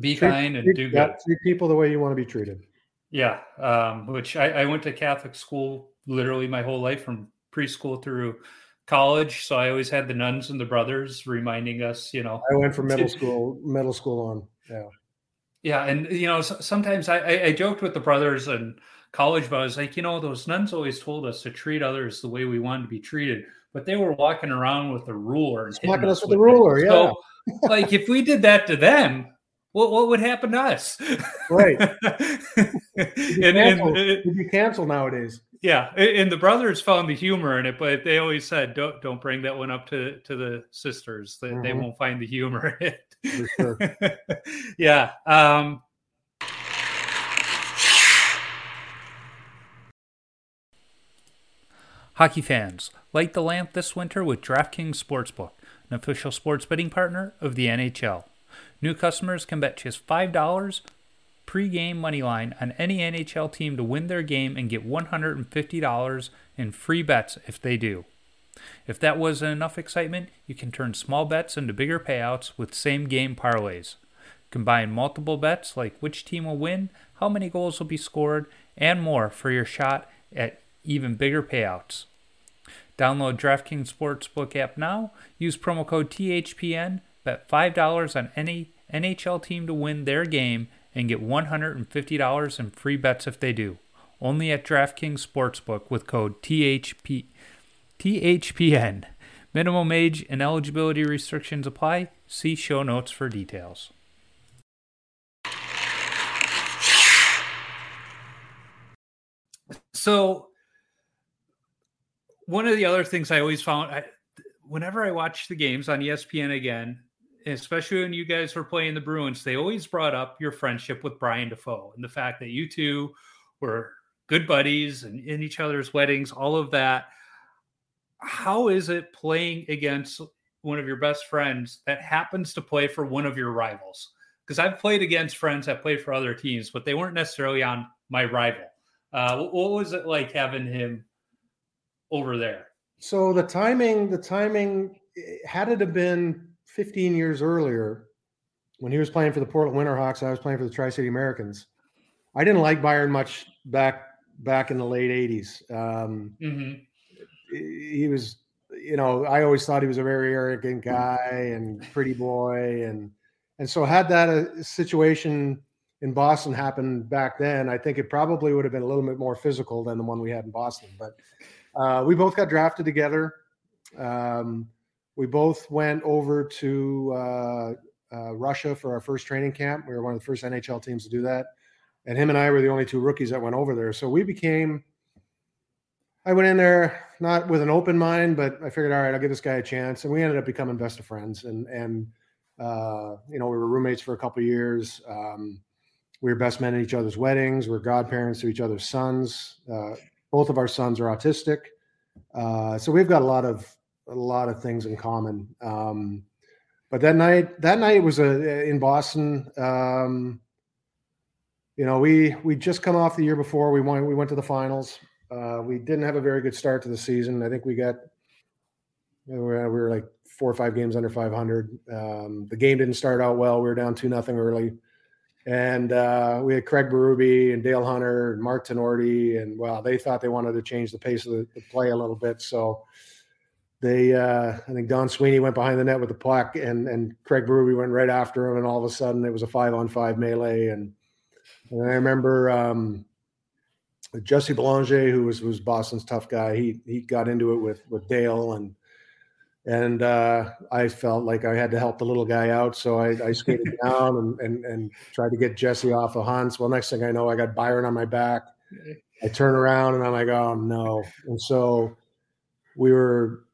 be Treat- kind, and treat- do yeah, good. treat people the way you want to be treated. Yeah, um, which I, I went to Catholic school literally my whole life from preschool through college. So I always had the nuns and the brothers reminding us, you know, I went from middle school middle school on. Yeah. yeah. And, you know, sometimes I, I, I joked with the brothers and college, but I was like, you know, those nuns always told us to treat others the way we wanted to be treated, but they were walking around with a ruler and Smacking us with with the it. ruler, So, like, if we did that to them, what, what would happen to us? Right. and, canceled. You'd be canceled nowadays. Yeah, and the brothers found the humor in it, but they always said, "Don't don't bring that one up to to the sisters; they, they Mhm. won't find the humor in For sure. it." yeah. Um, Hockey fans, light the lamp this winter with DraftKings Sportsbook, an official sports betting partner of the NHL. New customers can bet just $5 pre-game money line on any NHL team to win their game and get $150 in free bets if they do. If that wasn't enough excitement, you can turn small bets into bigger payouts with same game parlays. Combine multiple bets like which team will win, how many goals will be scored, and more for your shot at even bigger payouts. Download DraftKings Sportsbook app now. Use promo code THPN. Bet $5 on any NHL team to win their game and get $150 in free bets if they do. Only at DraftKings Sportsbook with code THP, THPN. Minimum age and eligibility restrictions apply. See show notes for details. So, one of the other things I always found, I, whenever I watch the games on ESPN again, especially when you guys were playing the Bruins, they always brought up your friendship with Byron Dafoe and the fact that you two were good buddies and in each other's weddings, all of that. How is it playing against one of your best friends that happens to play for one of your rivals? Because I've played against friends that played for other teams, but they weren't necessarily on my rival. Uh, what was it like having him over there? So the timing, the timing, had it have been 15 years earlier, when he was playing for the Portland Winterhawks, I was playing for the Tri City Americans. I didn't like Byron much back back in the late 80s. Um, Mm-hmm. he was, you know, I always thought he was a very arrogant guy and pretty boy, and and so had that uh, situation in Boston happened back then, I think it probably would have been a little bit more physical than the one we had in Boston. But uh, we both got drafted together. Um, we both went over to uh, uh, Russia for our first training camp. We were one of the first NHL teams to do that, and him and I were the only two rookies that went over there. So we became. I went in there not with an open mind, but I figured, all right, I'll give this guy a chance, and we ended up becoming best of friends. And and uh, you know, we were roommates for a couple years. Um, we were best men at each other's weddings. We're godparents to each other's sons. Uh, both of our sons are autistic, uh, so we've got a lot of a lot of things in common. Um, but that night, that night was a, in Boston. Um, you know, we we just come off the year before. We went we went to the finals. Uh, we didn't have a very good start to the season. I think we got we were, we were like four or five games under 500. Um, the game didn't start out well. We were down two nothing early, and uh, we had Craig Berube and Dale Hunter and Mark Tinordi, and well, they thought they wanted to change the pace of the, the play a little bit. So they, uh, I think Don Sweeney went behind the net with the puck, and and Craig Berube went right after him, and all of a sudden it was a five on five melee, and and I remember. Um, Jesse Belanger, who was was Boston's tough guy, he he got into it with with Dale and and uh, I felt like I had to help the little guy out, so I, I skated down and, and and tried to get Jesse off of Hans. Well, next thing I know, I got Byron on my back. I turn around and I'm like, oh no! And so we were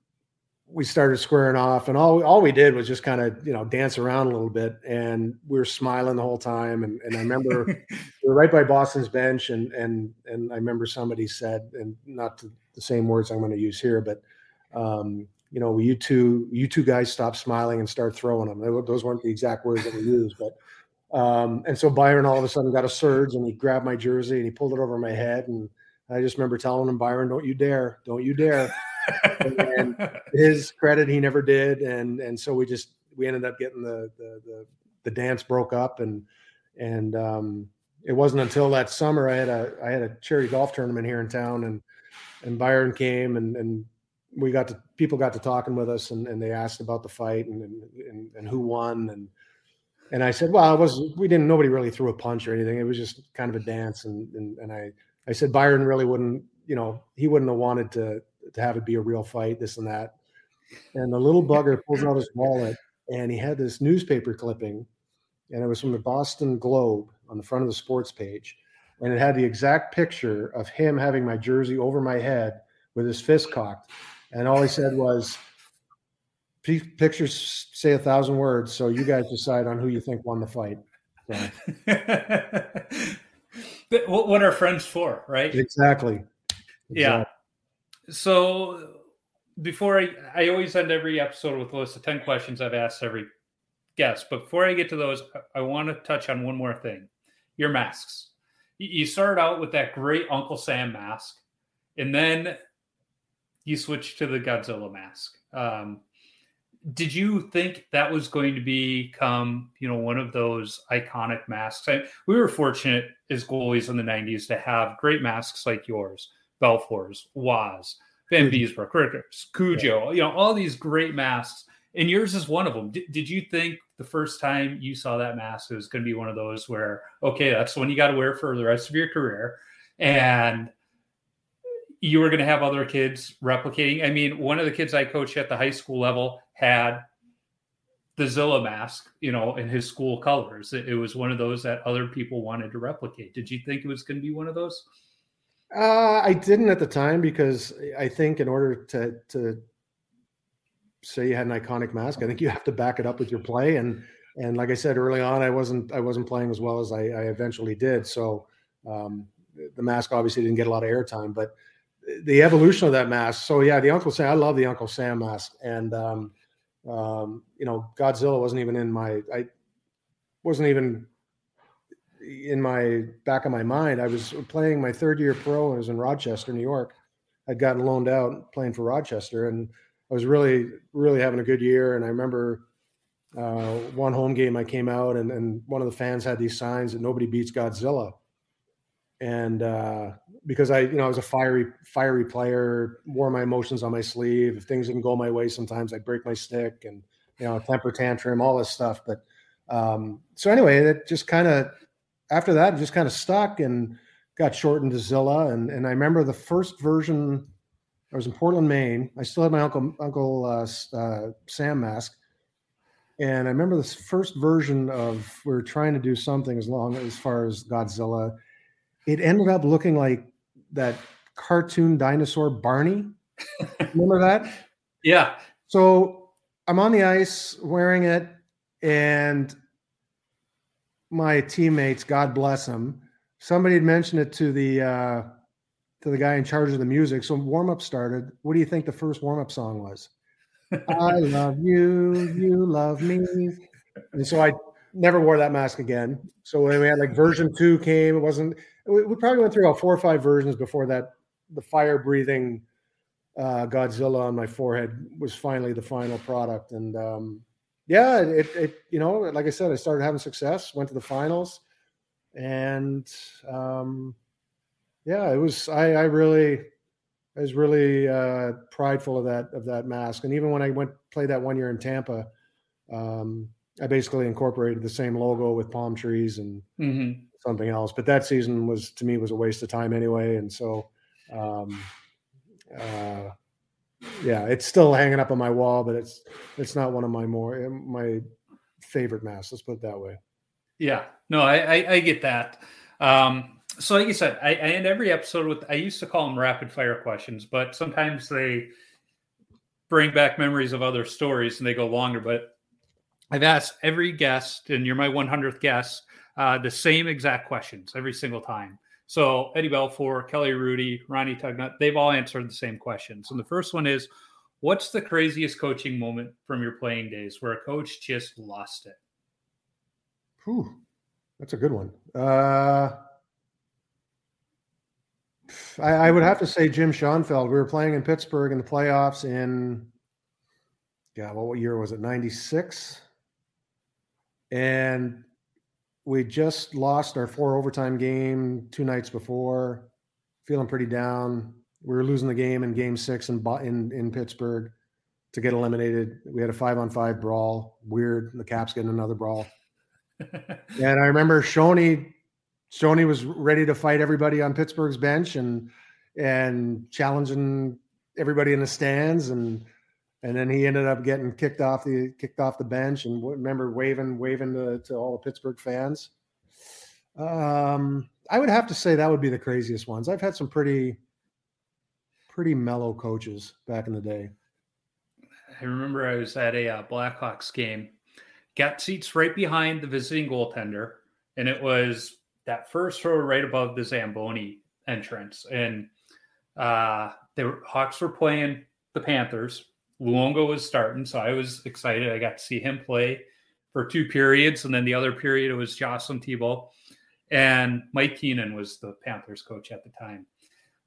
we started squaring off, and all all we did was just kind of you know dance around a little bit, and we were smiling the whole time. And and I remember we were right by Boston's bench, and and and I remember somebody said, and not to the same words I'm going to use here, but um, you know, you two, you two guys stop smiling and start throwing them. Those weren't the exact words that we used, but um, and so Byron all of a sudden got a surge and he grabbed my jersey and he pulled it over my head. And I just remember telling him, Byron, don't you dare, don't you dare. and his credit, he never did. And and so we just we ended up getting the the the, the dance broke up and and um, it wasn't until that summer I had a I had a charity golf tournament here in town and and Byron came and and we got to people got to talking with us and, and they asked about the fight and, and and who won and and I said, well, it was we didn't nobody really threw a punch or anything. It was just kind of a dance and and, and I I said Byron really wouldn't you know he wouldn't have wanted to to have it be a real fight this and that. And the little bugger pulls out his wallet and he had this newspaper clipping and it was from the Boston Globe on the front of the sports page and it had the exact picture of him having my jersey over my head with his fist cocked and all he said was, "Pictures say a thousand words, so you guys decide on who you think won the fight." So. what are friends for, right? Exactly. exactly. Yeah. So before I, I always end every episode with a list of 10 questions I've asked every guest. But before I get to those, I want to touch on one more thing your masks. You started out with that great Uncle Sam mask, and then you switched to the Godzilla mask. Um, did you think that was going to become, you know, one of those iconic masks? I, we were fortunate as goalies in the '90s to have great masks like yours, Belfour's, Waz, Van Beesbrook, Richter's, Cujo, you know, all these great masks, and yours is one of them. D- did you think the first time you saw that mask it was going to be one of those where, okay, that's the one you got to wear for the rest of your career, and you were going to have other kids replicating. I mean, one of the kids I coached at the high school level had the Zilla mask, you know, in his school colors. It, it, was one of those that other people wanted to replicate. Did you think it was going to be one of those? Uh, I didn't at the time because I think in order to to say you had an iconic mask, I think you have to back it up with your play. And and like I said early on, I wasn't I wasn't playing as well as I, I eventually did. So um, the mask obviously didn't get a lot of airtime, but the evolution of that mask. So yeah, the Uncle Sam. I love the Uncle Sam mask, and um, um, you know, Godzilla wasn't even in my. I wasn't even in my back of my mind. I was playing my third year pro. I was in Rochester, New York. I'd gotten loaned out playing for Rochester, and I was really, really having a good year. And I remember uh, one home game I came out, and, and one of the fans had these signs that nobody beats Godzilla and uh, because I, you know, I was a fiery, fiery player, wore my emotions on my sleeve. If things didn't go my way, sometimes I'd break my stick and you know, temper tantrum, all this stuff. But um, so anyway, it just kind of after that, it just kind of stuck and got shortened to Zilla. And and I remember the first version. I was in Portland, Maine. I still had my uncle Uncle uh, uh, Sam mask, and I remember this first version of we are trying to do something as long as far as Godzilla it ended up looking like that cartoon dinosaur Barney. Remember that? Yeah. So I'm on the ice wearing it, and my teammates, God bless them, somebody had mentioned it to the uh, to the guy in charge of the music. So warm up started. What do you think the first warm up song was? I love you, you love me. And so I never wore that mask again. So when we had like version two came, it wasn't we, probably went through about four or five versions before that. The fire breathing uh, Godzilla on my forehead was finally the final product, and um, yeah, it, it you know, like I said, I started having success, went to the finals, and um, yeah, it was I, I really I was really uh, prideful of that of that mask, and even when I went played that one year in Tampa, um, I basically incorporated the same logo with palm trees and mm-hmm something else. But that season was to me was a waste of time anyway, and so um, uh, yeah, it's still hanging up on my wall, but it's it's not one of my more my favorite masks. Let's put it that way. Yeah, no, I I, I get that. Um, so, like you said, I, I end every episode with I used to call them rapid fire questions, but sometimes they bring back memories of other stories and they go longer. But I've asked every guest, and you're my 100th guest, uh, the same exact questions every single time. So Eddie Belfour, Kelly Hrudey, Ronnie Tugnutt, they've all answered the same questions. And the first one is, What's the craziest coaching moment from your playing days where a coach just lost it? Whew, that's a good one. Uh, I, I, would have to say Jim Schoenfeld. We were playing in Pittsburgh in the playoffs in, yeah, well, what year was it? 96. And we just lost our four overtime game two nights before, feeling pretty down. We were losing the game in game six in, in, in Pittsburgh to get eliminated. We had a five on five brawl. Weird. The Caps getting another brawl. and I remember Shoney Stoney was ready to fight everybody on Pittsburgh's bench and and challenging everybody in the stands and and then he ended up getting kicked off the kicked off the bench and remember waving waving to, to all the Pittsburgh fans. Um, I would have to say that would be the craziest ones. I've had some pretty pretty mellow coaches back in the day. I remember I was at a uh, Blackhawks game, got seats right behind the visiting goaltender, and it was that first row right above the Zamboni entrance. And uh, were Hawks were playing the Panthers. Luongo was starting, so I was excited. I got to see him play for two periods, and then the other period it was Jocelyn Thibault. And Mike Keenan was the Panthers coach at the time.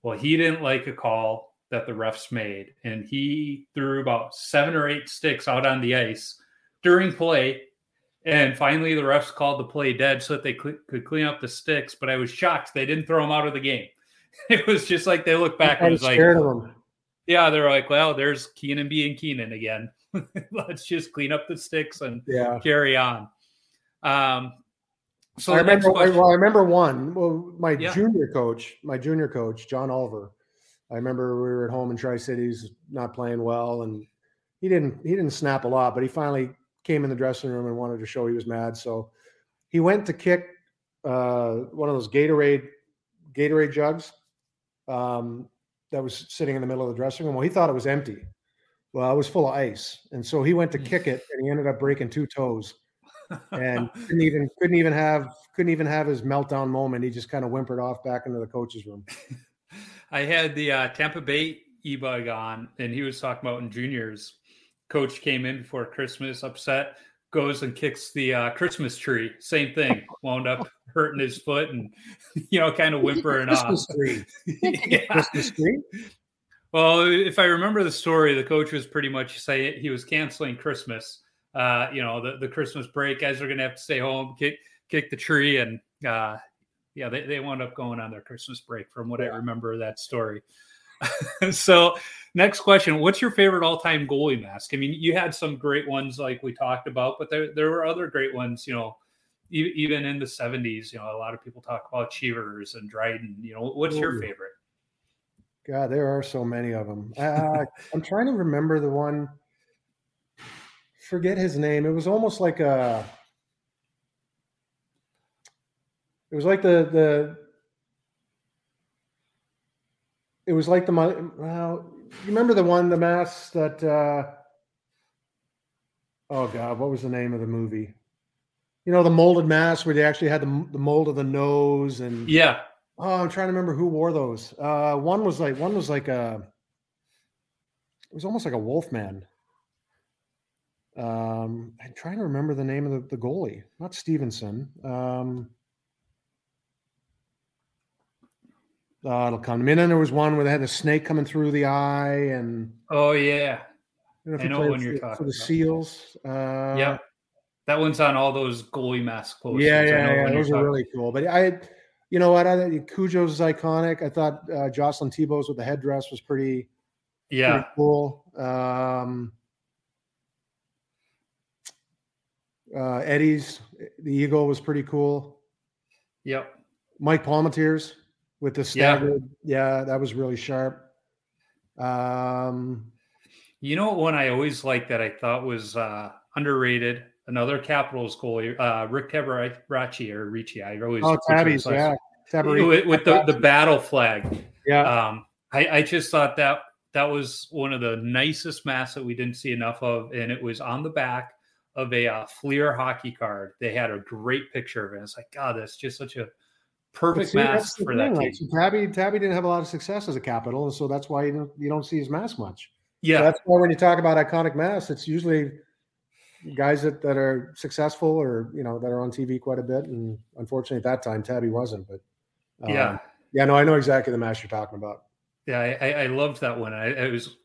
Well, he didn't like a call that the refs made, and he threw about seven or eight sticks out on the ice during play and finally, the refs called the play dead so that they cl- could clean up the sticks. But I was shocked they didn't throw him out of the game. It was just like they looked back and was like, yeah, they're like, well, there's Keenan being Keenan again. Let's just clean up the sticks and yeah. carry on. Um, so I remember, well, I remember one. Well, my yeah. junior coach, my junior coach, John Oliver. I remember we were at home in Tri Cities, not playing well, and he didn't he didn't snap a lot, but he finally came in the dressing room and wanted to show he was mad. So he went to kick uh, one of those Gatorade Gatorade jugs um, that was sitting in the middle of the dressing room. Well, he thought it was empty. Well, it was full of ice, and so he went to kick it, and he ended up breaking two toes, and couldn't even couldn't even have couldn't even have his meltdown moment. He just kind of whimpered off back into the coach's room. I had the uh, Tampa Bay e-bug on, and he was talking about in juniors coach came in before Christmas, upset, goes and kicks the uh, Christmas tree. Same thing, wound up hurting his foot and you know, kind of whimpering Christmas off. Tree. yeah. Christmas tree. Well, if I remember the story, the coach was pretty much saying he was canceling Christmas. Uh, you know, the, the Christmas break, guys are going to have to stay home, kick kick the tree, and uh, yeah, they, they wound up going on their Christmas break, from what yeah. I remember of that story. so next question what's your favorite all-time goalie mask? I mean you had some great ones like we talked about but there, there were other great ones you know even in the 70s you know a lot of people talk about cheevers and dryden you know what's Ooh. your favorite? God there are so many of them uh, i'm trying to remember the one forget his name it was almost like a it was like the the it was like the well you remember the one the mask that uh oh god what was the name of the movie? You know the molded mask where they actually had the, the mold of the nose and yeah. Oh i'm trying to remember who wore those. Uh one was like one was like a it was almost like a wolf man. Um i'm trying to remember the name of the, the goalie not stevenson. Um Uh, it'll come to me. And then there was one where they had the snake coming through the eye, and oh yeah, I, know, I know when you're talking for the about. seals. Uh, yeah, that one's on all those goalie mask posters. Yeah, yeah, yeah. Those are really cool. But I, you know what? I Cujo's is iconic. I thought uh, Jocelyn Thibault's with the headdress was pretty, yeah, pretty cool. Um, uh, Eddie's the eagle was pretty cool. Yep. Mike Palmateer's with the staggered. Yeah, yeah that was really sharp. Um, you know, one I always liked that I thought was uh, underrated. Another Capitals goalie, uh, Rick Tabaracci or Ricci. I always oh Tabby's yeah, with, with the, the battle flag. Yeah, um, I, I just thought that that was one of the nicest masks that we didn't see enough of, and it was on the back of a uh, Fleer hockey card. They had a great picture of it. It's like, God, that's just such a perfect see, mask for thing, that. Like, so Tabby Tabby didn't have a lot of success as a capital, and so that's why you don't you don't see his mask much. Yeah, that's why when you talk about iconic masks, it's usually guys that, that are successful or you know that are on TV quite a bit. And unfortunately, at that time, Tabby wasn't. But um, yeah, yeah, no, I know exactly the mask you're talking about. Yeah, I, I loved that one. I, I was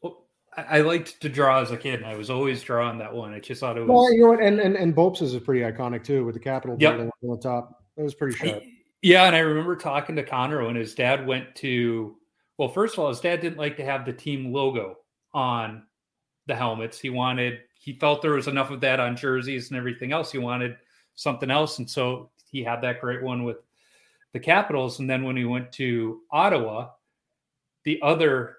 I liked to draw as a kid, and I was always drawing that one. I just thought it was. Well, you know what, and and and Bopes is pretty iconic too, with the Capitol yep. building on the top. It was pretty sharp. Yeah, and I remember talking to Connor when his dad went to. Well, first of all, his dad didn't like to have the team logo on the helmets. He wanted. He felt there was enough of that on jerseys and everything else. He wanted something else, and so he had that great one with the Capitals. And then when he went to Ottawa, the other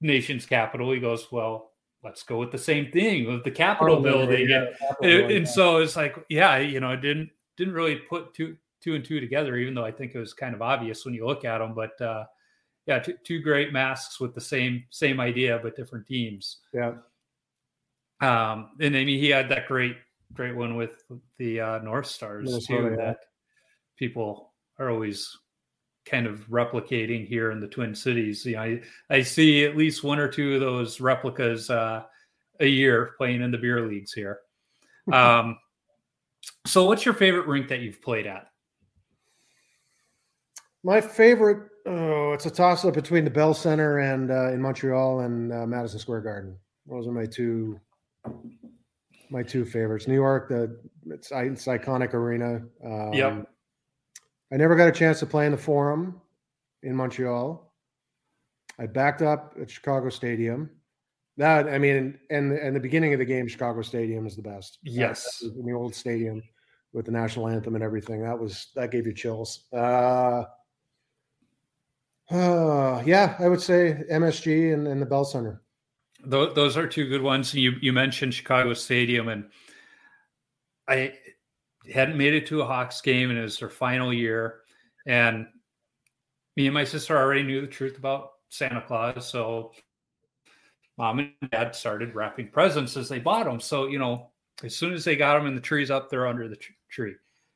nation's capital, he goes, well, let's go with the same thing with the Capitol oh, building. Yeah, and, and, and so it's like, yeah, you know, I didn't didn't really put two two and two together, even though I think it was kind of obvious when you look at them. But uh, yeah, two, two great masks with the same same idea but different teams. Yeah. Um, and I mean, he had that great great one with the uh, North Stars Minnesota, too. Yeah. That people are always kind of replicating here in the Twin Cities. You know, I, I see at least one or two of those replicas uh, a year playing in the beer leagues here. Um, so, what's your favorite rink that you've played at? My favorite, oh, it's a toss up between the Bell Center and uh, in Montreal and uh, Madison Square Garden. Those are my two, my two favorites. New York, the it's, it's iconic arena. Um, yep I never got a chance to play in the Forum in Montreal. I backed up at Chicago Stadium. That I mean, and and the beginning of the game, Chicago Stadium is the best. Yes, in the old stadium with the national anthem and everything. That was that gave you chills. Uh, uh yeah, I would say MSG and, and the Bell Center. Those, those are two good ones. You you mentioned Chicago Stadium, and I hadn't made it to a Hawks game, and it was their final year. And me and my sister already knew the truth about Santa Claus, so mom and dad started wrapping presents as they bought them. So you know, as soon as they got them and the trees up, they're under the tree.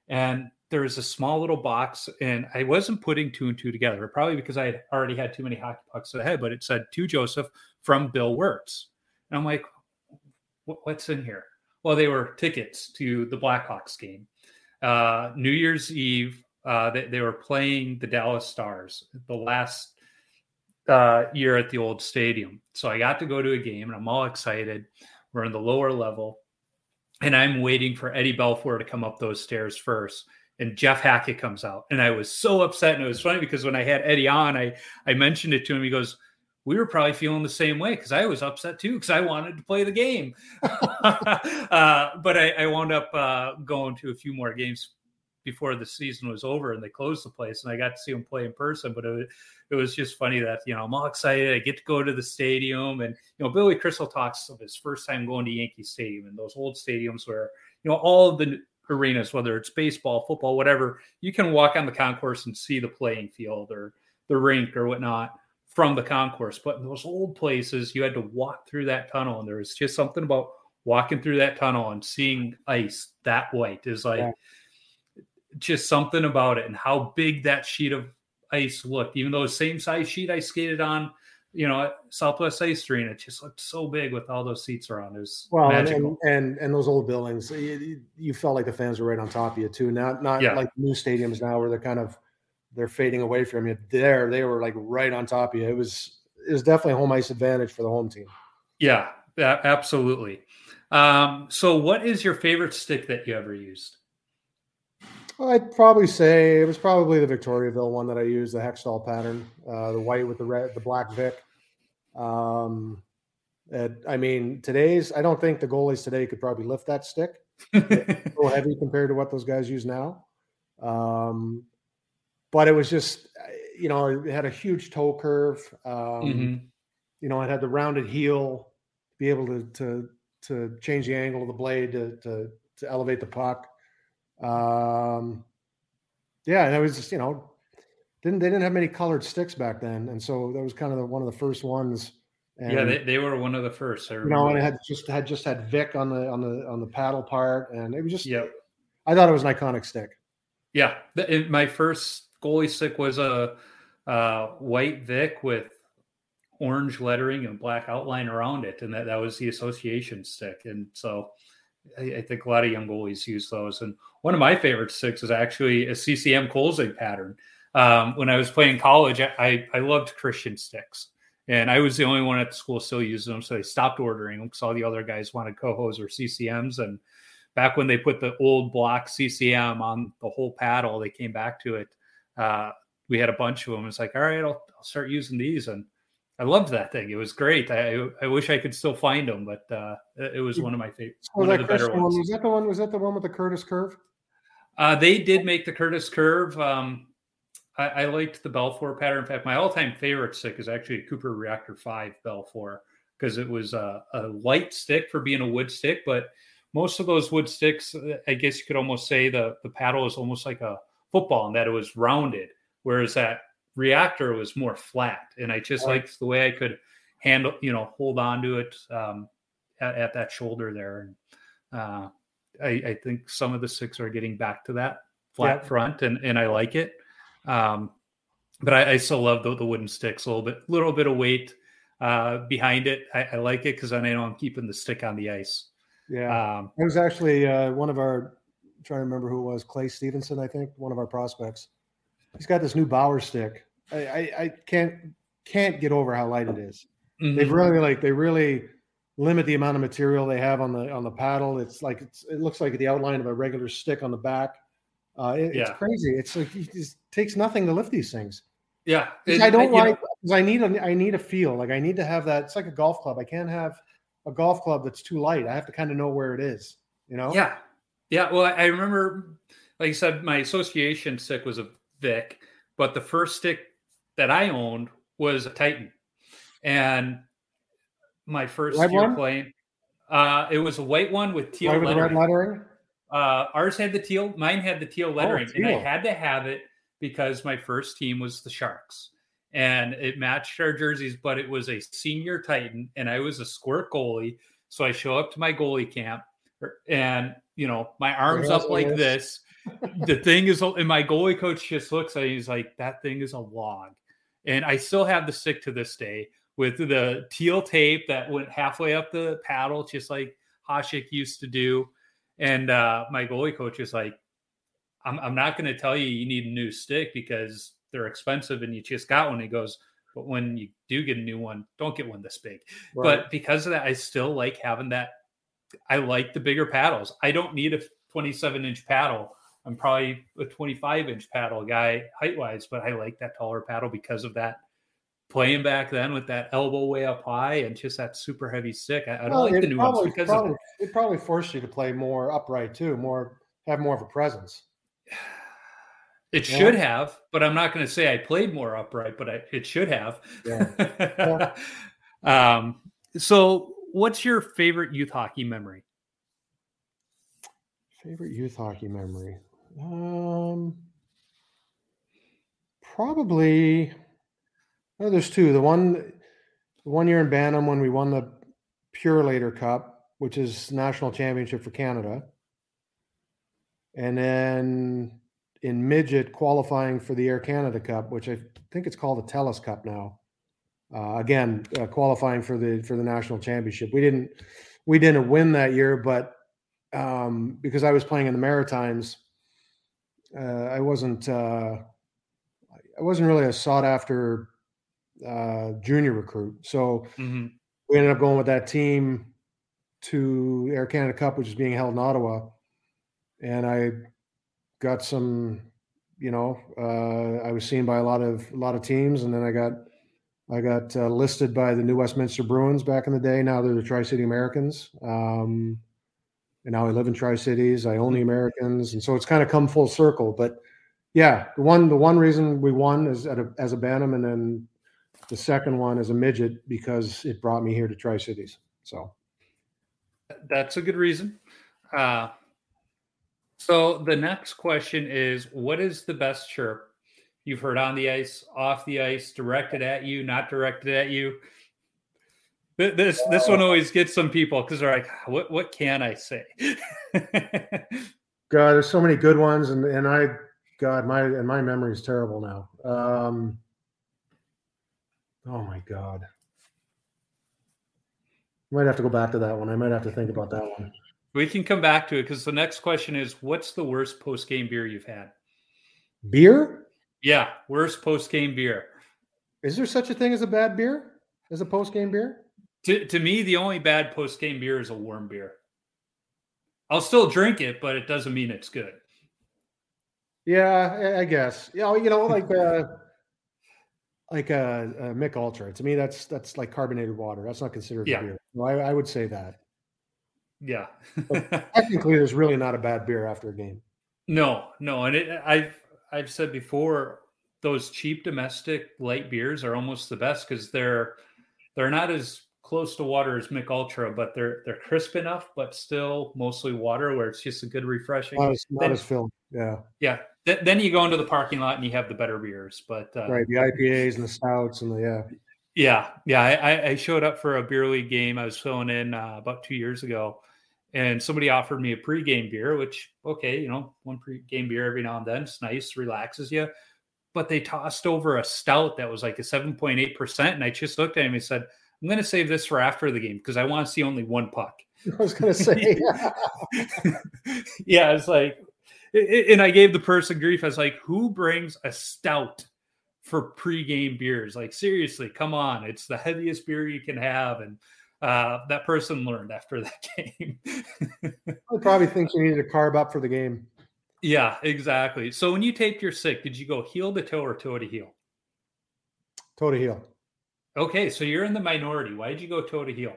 And there was a small little box, and I wasn't putting two and two together, probably because I had already had too many hockey pucks ahead. But it said to Joseph from Bill Wirtz, and I'm like, what's in here? Well, they were tickets to the Blackhawks game. Uh, New Year's Eve, uh, they, they, were playing the Dallas Stars the last uh, year at the old stadium. So I got to go to a game and I'm all excited. We're in the lower level and I'm waiting for Eddie Belfour to come up those stairs first. And Jeff Hackett comes out. And I was so upset. And it was funny because when I had Eddie on, I, I mentioned it to him. He goes, we were probably feeling the same way because I was upset too because I wanted to play the game. uh, but I, I, wound up uh, going to a few more games before the season was over and they closed the place and I got to see him play in person. But it, it was just funny that, you know, I'm all excited. I get to go to the stadium and, you know, Billy Crystal talks of his first time going to Yankee Stadium and those old stadiums where, you know, all of the arenas, whether it's baseball, football, whatever, you can walk on the concourse and see the playing field or the rink or whatnot from the concourse. But in those old places, you had to walk through that tunnel, and there was just something about walking through that tunnel and seeing ice that white is like yeah. just something about it and how big that sheet of ice looked. Even though the same size sheet I skated on, you know, Southwest Ice Arena, it just looked so big with all those seats around. It was well, magical. And, and, and those old buildings, you, you, felt like the fans were right on top of you too. Not not yeah. like new stadiums now where they're kind of they're fading away from you. There, they were like right on top of you. It was it was definitely a home ice advantage for the home team. Yeah, absolutely. Um, so, what is your favorite stick that you ever used? I'd probably say it was probably the Victoriaville one that I used, the Hextall pattern, uh, the white with the red, the black Vic. Um, it, I mean, today's I don't think the goalies today could probably lift that stick. so heavy compared to what those guys use now. Um, but it was just you know it had a huge toe curve um, mm-hmm. you know it had the rounded heel be able to to to change the angle of the blade to to, to elevate the puck um, yeah and it was just you know didn't they didn't have many colored sticks back then and so that was kind of the, one of the first ones and, yeah, they, they were one of the first. I you know, and it had just had just had Vic on the on the on the paddle part, and it was just. Yeah, I thought it was an iconic stick. Yeah, my first goalie stick was a, a white Vic with orange lettering and black outline around it, and that that was the association stick. And so I, I think a lot of young goalies use those. And one of my favorite sticks is actually a CCM Kolzig pattern. Um, when I was playing college, I, I loved Christian sticks. And I was the only one at the school still using them. So I stopped ordering them because all the other guys wanted Kohos or CCMs. And back when they put the old block CCM on the whole paddle, they came back to it. Uh, we had a bunch of them. It's like, all right, I'll, I'll start using these. And I loved that thing. It was great. I I wish I could still find them, but uh, it was one of my favorite. Oh, that one, was that the one? Was that the one with the Curtis curve? Uh, they did make the Curtis curve. Um, I, I, liked the Belfour pattern. In fact, my all-time favorite stick is actually a Cooper Reactor Five Belfour because it was a, a light stick for being a wood stick, but most of those wood sticks, I guess you could almost say the the paddle is almost like a football in that it was rounded, whereas that reactor was more flat, and I just right. liked the way I could handle, you know, hold on to it um, at, at, that shoulder there. And uh, I, I, think some of the six are getting back to that flat yeah. front, and and I like it. Um, but I, I, still love the, the, wooden sticks. A little bit, little bit of weight uh, behind it. I, I like it because I know I'm keeping the stick on the ice. Yeah, um, it was actually uh, one of our. I'm trying to remember who it was. Clay Stevenson, I think, one of our prospects he's got this new Bauer stick. I, I, I can't can't get over how light it is. Mm-hmm. They've really like they really limit the amount of material they have on the on the paddle. It's like it's, it looks like the outline of a regular stick on the back. Uh, it, yeah. It's crazy. It's like it just takes nothing to lift these things. Yeah, it, I don't like. Know, I need a I need a feel. Like I need to have that. It's like a golf club. I can't have a golf club that's too light. I have to kind of know where it is. You know. Yeah, yeah. Well, I remember, like you said, my association stick was a Vic, but the first stick that I owned was a Titan, and my first white year one? playing, uh, it was a white one with teal with lettering. lettering. Uh, ours had the teal, mine had the teal oh, lettering, oh, teal. and I had to have it because my first team was the Sharks, and it matched our jerseys. But it was a senior Titan, and I was a squirt goalie, so I show up to my goalie camp, and you know my arms up like this the thing is, and my goalie coach just looks at me, he's like, that thing is a log. And I still have the stick to this day with the teal tape that went halfway up the paddle, just like Hasek used to do. And uh, my goalie coach is like, I'm, I'm not going to tell you you need a new stick because they're expensive and you just got one. He goes, but when you do get a new one, don't get one this big. Right. But because of that, I still like having that. I like the bigger paddles. I don't need a 27 inch paddle I'm probably a 25 inch paddle guy height wise, but I like that taller paddle because of that playing back then with that elbow way up high and just that super heavy stick. I, I don't well, like the new probably, ones because probably, it probably forced you to play more upright too, more have more of a presence. It yeah. should have, but I'm not going to say I played more upright, but I, it should have. Yeah. um, so, what's your favorite youth hockey memory? Favorite youth hockey memory? Um, probably. Oh, there's two. The one, the one year in Bantam when we won the Purolator Cup, which is national championship for Canada, and then in midget qualifying for the Air Canada Cup, which I think it's called the Telus Cup now. Uh, again, uh, qualifying for the for the national championship. We didn't we didn't win that year, but um, because I was playing in the Maritimes, I wasn't uh, I wasn't really a sought after uh, junior recruit. So mm-hmm. we ended up going with that team to Air Canada Cup, which is being held in Ottawa, and I got some. You know, uh, I was seen by a lot of a lot of teams, and then I got I got uh, listed by the New Westminster Bruins back in the day. Now they're the Tri City Americans. Um, and now I live in Tri Cities. I own the Americans, and so it's kind of come full circle. But yeah, the one the one reason we won is a, as a Bantam, and then the second one as a midget because it brought me here to Tri Cities. So that's a good reason. Uh, so the next question is, what is the best chirp you've heard on the ice, off the ice, directed at you, not directed at you? This this one always gets some people because they're like, what what can I say? God, there's so many good ones, and and I, God, my and my memory is terrible now. Um, oh my God, Might have to go back to that one. I might have to think about that one. We can come back to it because the next question is what's the worst post game beer you've had? Beer? Yeah, worst post game beer. Is there such a thing as a bad beer? As a post game beer? To, to me, the only bad post game beer is a warm beer. I'll still drink it, but it doesn't mean it's good. Yeah, I guess. Yeah, you know, like uh like a, a Mich Ultra. To me, that's that's like carbonated water. That's not considered yeah. beer. I, I would say that. Yeah. technically, there's really not a bad beer after a game. No, no, and it, I've I've said before, those cheap domestic light beers are almost the best because they're they're not as close to water as Mich Ultra, but they're they're crisp enough, but still mostly water, where it's just a good refreshing. Not as, not then, as filled. Yeah. Yeah. Th- then you go into the parking lot and you have the better beers, but uh, right, the IPAs and the stouts and the yeah. Yeah, yeah. I, I showed up for a beer league game. I was filling in uh, about two years ago, and somebody offered me a pregame beer, which okay, you know, one pregame beer every now and then, it's nice, relaxes you. But they tossed over a stout that was like a seven point eight percent, and I just looked at him and said, "I'm going to save this for after the game because I want to see only one puck." I was going to say, yeah, it's like, and I gave the person grief. I was like, "Who brings a stout for pregame beers? Like seriously, come on, it's the heaviest beer you can have." And uh, that person learned after that game. I probably think you needed to carb up for the game. Yeah, exactly. So when you taped your sick, did you go heel to toe or toe to heel? Toe to heel. Okay, so you're in the minority. Why did you go toe to heel?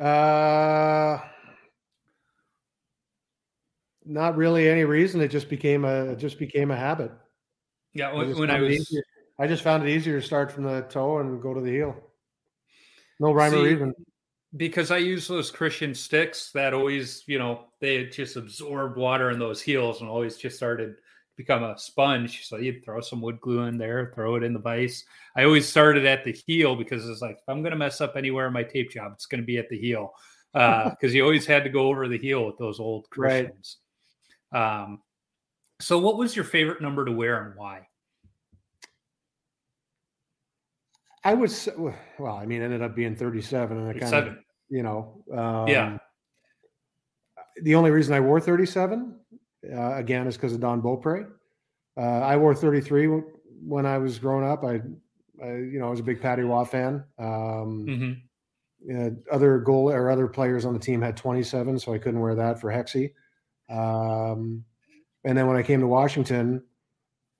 Uh, not really any reason. It just became a it just became a habit. Yeah, when I, when I was easier. I just found it easier to start from the toe and go to the heel. No rhyme See, or reason. Because I use those Christian sticks that always, you know, they just absorb water in those heels and always just started become a sponge. So you'd throw some wood glue in there, throw it in the vise. I always started at the heel because it's like if I'm going to mess up anywhere in my tape job, it's going to be at the heel because uh, you always had to go over the heel with those old Christians. Right. Um, so, what was your favorite number to wear and why? I was well. I mean, ended up being 37, and I kind of, you know, um, yeah. The only reason I wore 37 uh, again is because of Don Beaupre. Uh, I wore 33 when I was growing up. I, I, you know, I was a big Patty Roy fan. Um, mm-hmm. other goal or other players on the team had 27, so I couldn't wear that for Hexy. Um, and then when I came to Washington,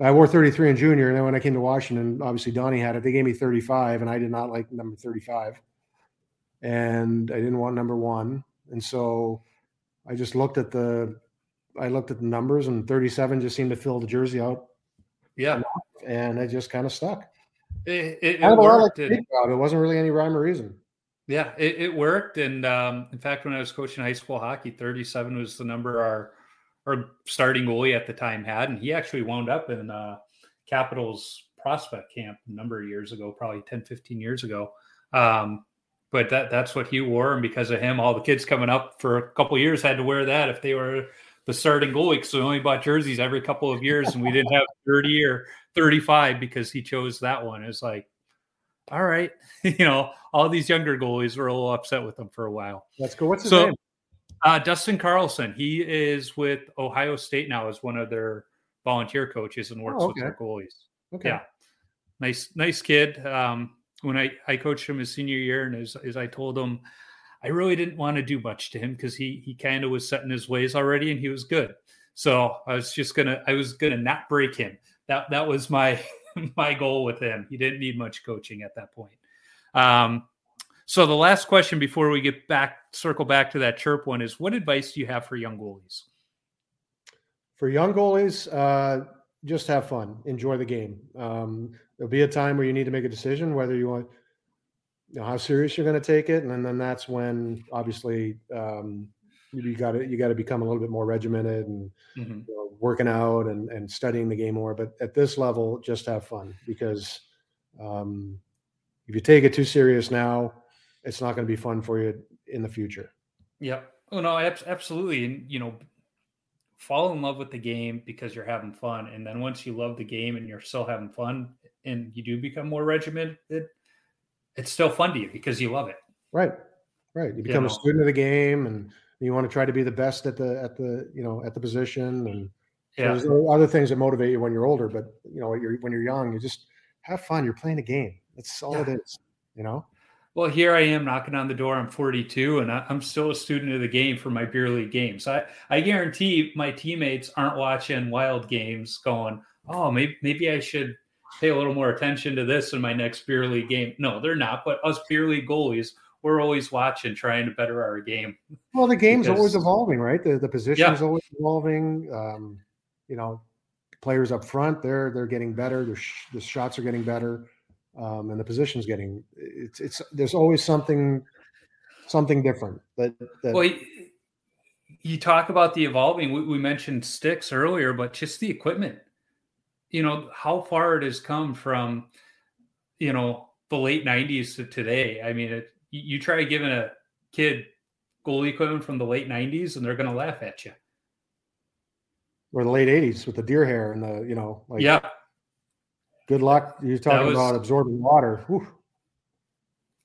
I wore 33 in junior, and then when I came to Washington, obviously Donnie had it. They gave me 35, and I did not like number 35, and I didn't want number one, and so I just looked at the, I looked at the numbers, and 37 just seemed to fill the jersey out. Yeah, and it just kind of stuck. It, it, it worked. Like it, it wasn't really any rhyme or reason. Yeah, it, it worked, and um, in fact, when I was coaching high school hockey, 37 was the number our our starting goalie at the time had, and he actually wound up in uh, Capitals prospect camp a number of years ago, probably 10, 15 years ago. Um, but that that's what he wore, and because of him, all the kids coming up for a couple years had to wear that if they were the starting goalie. Because we only bought jerseys every couple of years, and we didn't have 30 or 35 because he chose that one. It's like, all right, you know, all these younger goalies were a little upset with him for a while. That's good. What's his so, name? Uh, Dustin Carlson. He is with Ohio State now as one of their volunteer coaches and works oh, okay. with their goalies. Okay. Yeah. Nice, nice kid. Um, when I, I coached him his senior year and as, as I told him, I really didn't want to do much to him because he he kind of was set in his ways already and he was good. So I was just gonna I was gonna not break him. That that was my my goal with him. He didn't need much coaching at that point. Um, so the last question before we get back, circle back to that chirp one is what advice do you have for young goalies? For young goalies, uh, just have fun, enjoy the game. Um, there'll be a time where you need to make a decision whether you want, you know, how serious you're going to take it, and then then that's when obviously um, you got to you got to become a little bit more regimented and mm-hmm. you know, working out and and studying the game more. But at this level, just have fun because um, if you take it too serious now, it's not going to be fun for you in the future. Yeah. Oh no, absolutely. And you know, fall in love with the game because you're having fun, and then once you love the game and you're still having fun, and you do become more regimented, it's still fun to you because you love it. Right. Right. You become know. a student of the game and you want to try to be the best at the at the you know at the position and Yeah. there's other things that motivate you when you're older, but you know, you're when you're young, you just have fun. You're playing a game. That's all it Yeah. is. You know? Well, here I am knocking on the door. I'm 42, and I- I'm still a student of the game for my beer league games. I, I guarantee my teammates aren't watching wild games going, oh, maybe, maybe I should pay a little more attention to this in my next beer league game. No, they're not. But us beer league goalies, we're always watching, trying to better our game. Well, the game's always evolving, right? The the position Yeah. is always evolving. Um, you know, players up front, they're they're getting better. The sh- the shots are getting better, um, and the position's getting. It's it's there's always something something different that that Well, you, you talk about the evolving. We, we mentioned sticks earlier, but just the equipment. You know how far it has come from, you know, the late '90s to today. I mean, it, you try giving a kid goalie equipment from the late '90s, and they're going to laugh at you. or the late '80s with the deer hair and the you know like yeah, good luck. You're talking was- about absorbing water. Whew.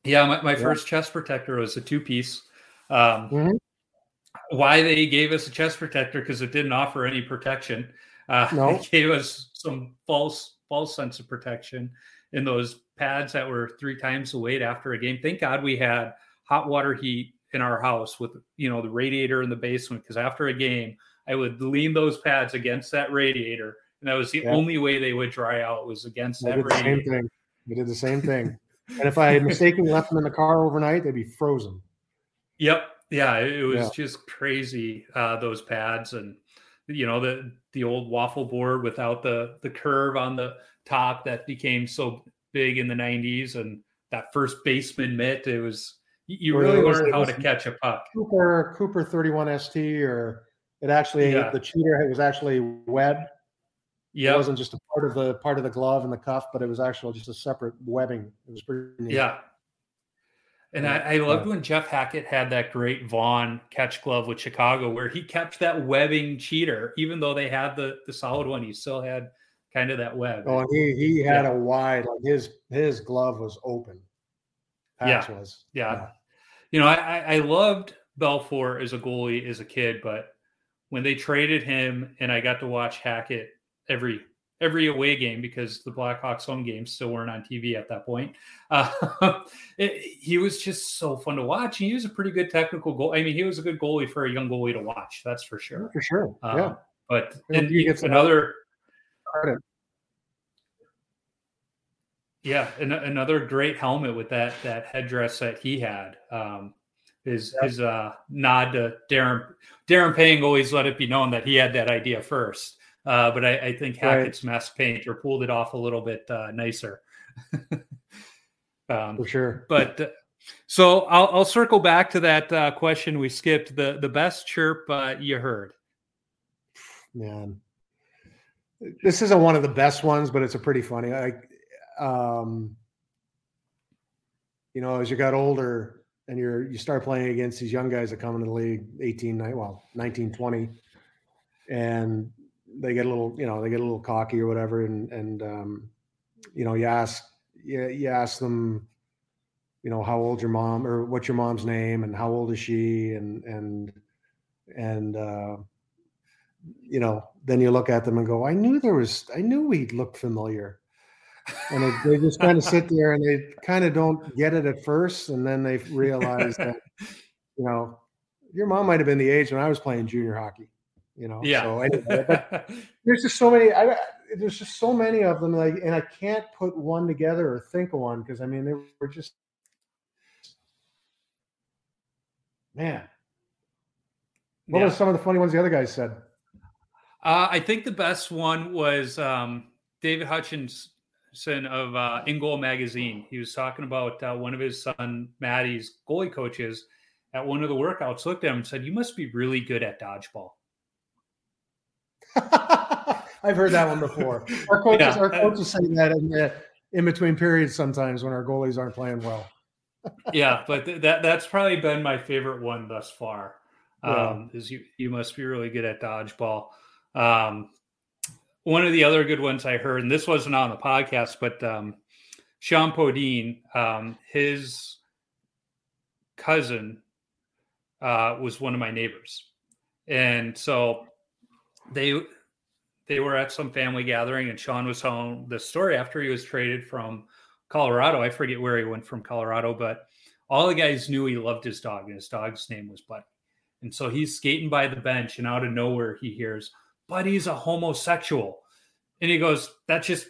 yeah. My, my Yeah. first chest protector was a two-piece. Um, Mhm. Why they gave us a chest protector because it didn't offer any protection. Uh, No. They gave us some false false sense of protection in those pads that were three times the weight after a game. Thank God we had hot water heat in our house with you know the radiator in the basement because after a game I would lean those pads against that radiator and that was the Yeah. only way they would dry out was against I that did the same thing. I did the same thing. And if I had mistakenly left them in the car overnight, they'd be frozen. Yep. Yeah, it it was Yeah. just crazy. Uh, those pads and you know the the old waffle board without the the curve on the top that became so big in the '90s, and that first baseman mitt. It was you really was- learned how to catch a puck. Cooper Cooper 31 ST or it actually Yeah. the cheater it was actually web. Yeah. It wasn't just a part of the part of the glove and the cuff, but it was actually just a separate webbing. It was pretty neat. yeah. And Yeah, I, I loved yeah. when Jeff Hackett had that great Vaughn catch glove with Chicago, where he kept that webbing cheater, even though they had the the solid one. He still had kind of that web. Oh, he he had Yeah. a wide like his his glove was open. Pat's was. Yeah. You know, I, I I loved Belfour as a goalie as a kid, but when they traded him and I got to watch Hackett every every away game because the Blackhawks home games still weren't on TV at that point. Uh, it, he was just so fun to watch. He was a pretty good technical goal. I mean, he was a good goalie for a young goalie to watch. That's for sure. For sure. Um, yeah. But And he gets another Credit. Yeah, an- another great helmet with that that headdress that he had. Um, his his uh, nod to Darren Darren Pang always let it be known that he had that idea first. Uh, but I, I think Right. Hackett's mask painter pulled it off a little bit uh, nicer. um, For sure. but uh, so I'll, I'll circle back to that uh, question we skipped. The the best chirp uh, you heard. man. This isn't one of the best ones, but it's a pretty funny. Like, um, you know, as you got older and you're you start playing against these young guys that come into the league, 18 well 19 20 and they get a little, you know, they get a little cocky or whatever, and and um, you know, you ask you, you ask them, you know, how old your mom or what's your mom's name and how old is she and and and uh you know, then you look at them and go, I knew there was, I knew we looked familiar. And it, they just kind of sit there and they kind of don't get it at first. And then they realize that, you know, your mom might have been the age when I was playing junior hockey, you know? Yeah. So anyway, there's just so many, I, there's just so many of them. Like, and I can't put one together or think of one because I mean, they were just, man. What Yeah. were some of the funny ones the other guys said? Uh, I think the best one was um, David Hutchinson of uh, Ingoal Magazine. He was talking about uh, one of his son Maddie's goalie coaches at one of the workouts. Looked at him and said, "You must be really good at dodgeball." I've heard that one before. Our coaches, Yeah. our coaches say that in, the, in between periods sometimes when our goalies aren't playing well. yeah, but th- that that's probably been my favorite one thus far. Yeah. Um, is you you must be really good at dodgeball. Um, one of the other good ones I heard, and this wasn't on the podcast, but um, Shjon Podein, um, his cousin uh, was one of my neighbors, and so they they were at some family gathering, and Shjon was home. The story after he was traded from Colorado, I forget where he went from Colorado, but all the guys knew he loved his dog, and his dog's name was Buddy. And so he's skating by the bench, and out of nowhere, he hears, Buddy's a homosexual. And he goes, That's just,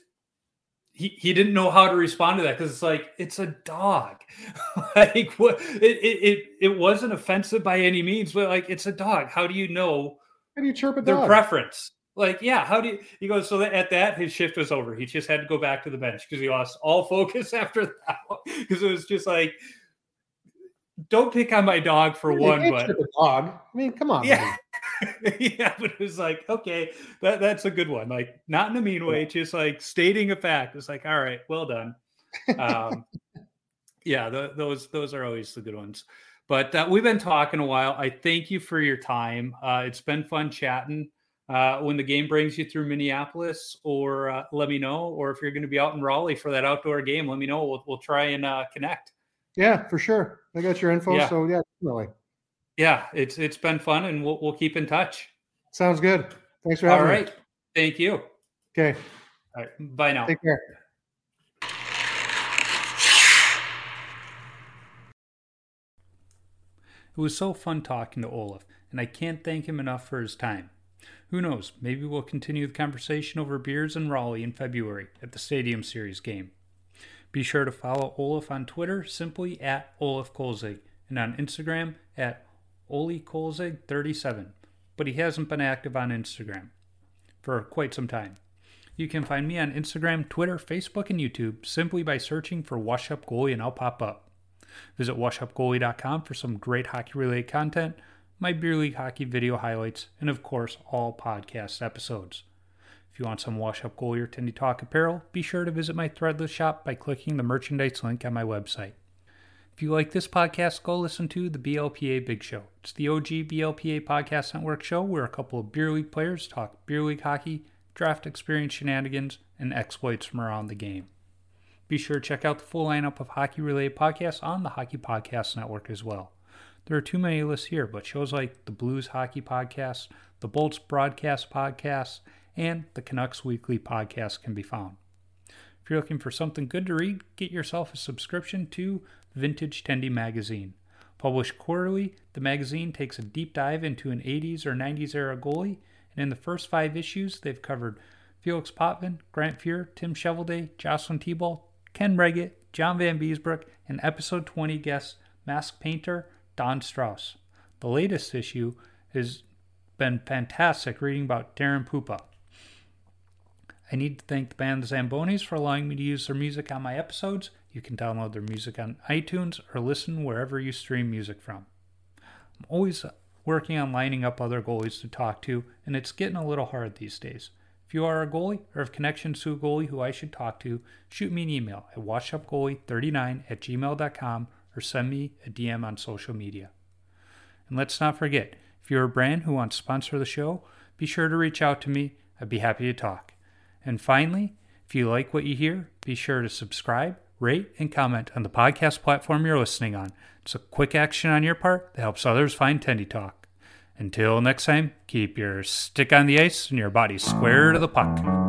he, he didn't know how to respond to that because it's like, it's a dog. like, what? It, it, it, it wasn't offensive by any means, but like, it's a dog. How do you know How do you chirp a their preference? Like, yeah, how do you, he goes, so that at that, his shift was over. He just had to go back to the bench because he lost all focus after that because it was just like, don't pick on my dog for one, but a dog. I mean, come on. yeah. yeah, but it was like, okay, that, that's a good one. Like, not in a mean way, just like stating a fact. It's like, all right, well done. Um, yeah, th- those those are always the good ones. But uh, we've been talking a while. I thank you for your time. Uh, it's been fun chatting. Uh, when the game brings you through Minneapolis, or uh, let me know. Or if you're going to be out in Raleigh for that outdoor game, let me know. We'll, we'll try and uh, connect. Yeah, for sure. I got your info. Yeah. So yeah, definitely. Yeah, it's it's been fun, and we'll we'll keep in touch. Sounds good. Thanks for All having right, thank you. Okay. All right, bye now. Take care. It was so fun talking to Olaf, and I can't thank him enough for his time. Who knows, maybe we'll continue the conversation over beers in Raleigh in February at the Stadium Series game. Be sure to follow Olaf on Twitter simply at Olaf Kolzig and on Instagram at Oli Kolzig37, but he hasn't been active on Instagram for quite some time. You can find me on Instagram, Twitter, Facebook, and YouTube simply by searching for Wash Up Goalie and I'll pop up. Visit washupgoalie.com for some great hockey related content, my beer league hockey video highlights, and of course, all podcast episodes. If you want some Wash Up Goalie or Tendy Talk apparel, be sure to visit my threadless shop by clicking the merchandise link on my website. If you like this podcast, go listen to the BLPA Big Show. It's the OG BLPA Podcast Network show where a couple of beer league players talk beer league hockey, draft experience shenanigans, and exploits from around the game. Be sure to check out the full lineup of hockey related podcasts on the Hockey Podcast Network as well. There are too many lists here, but shows like the Blues Hockey Podcast, the Bolts Broadcast Podcast, and the Canucks Weekly Podcast can be found. If you're looking for something good to read, get yourself a subscription to Vintage Tendy Magazine. Published quarterly, the magazine takes a deep dive into an 80s or 90s era goalie, and in the first five issues, they've covered Felix Potvin, Grant Fuhr, Tim Cheveldae, Jocelyn Thibault, Ken Wregget, John Vanbiesbrouck, and episode 20 guest mask painter Don Strauss. The latest issue has been fantastic reading about Daren Puppa. I need to thank the band Zambonis for allowing me to use their music on my episodes. You can download their music on iTunes or listen wherever you stream music from. I'm always working on lining up other goalies to talk to, and it's getting a little hard these days. If you are a goalie or have connections to a goalie who I should talk to, shoot me an email at washupgoalie39 at gmail.com or send me a DM on social media. And let's not forget, if you're a brand who wants to sponsor the show, be sure to reach out to me. I'd be happy to talk. And finally, if you like what you hear, be sure to subscribe, rate, and comment on the podcast platform you're listening on. It's a quick action on your part that helps others find Tendy Talk. Until next time, keep your stick on the ice and your body square to the puck.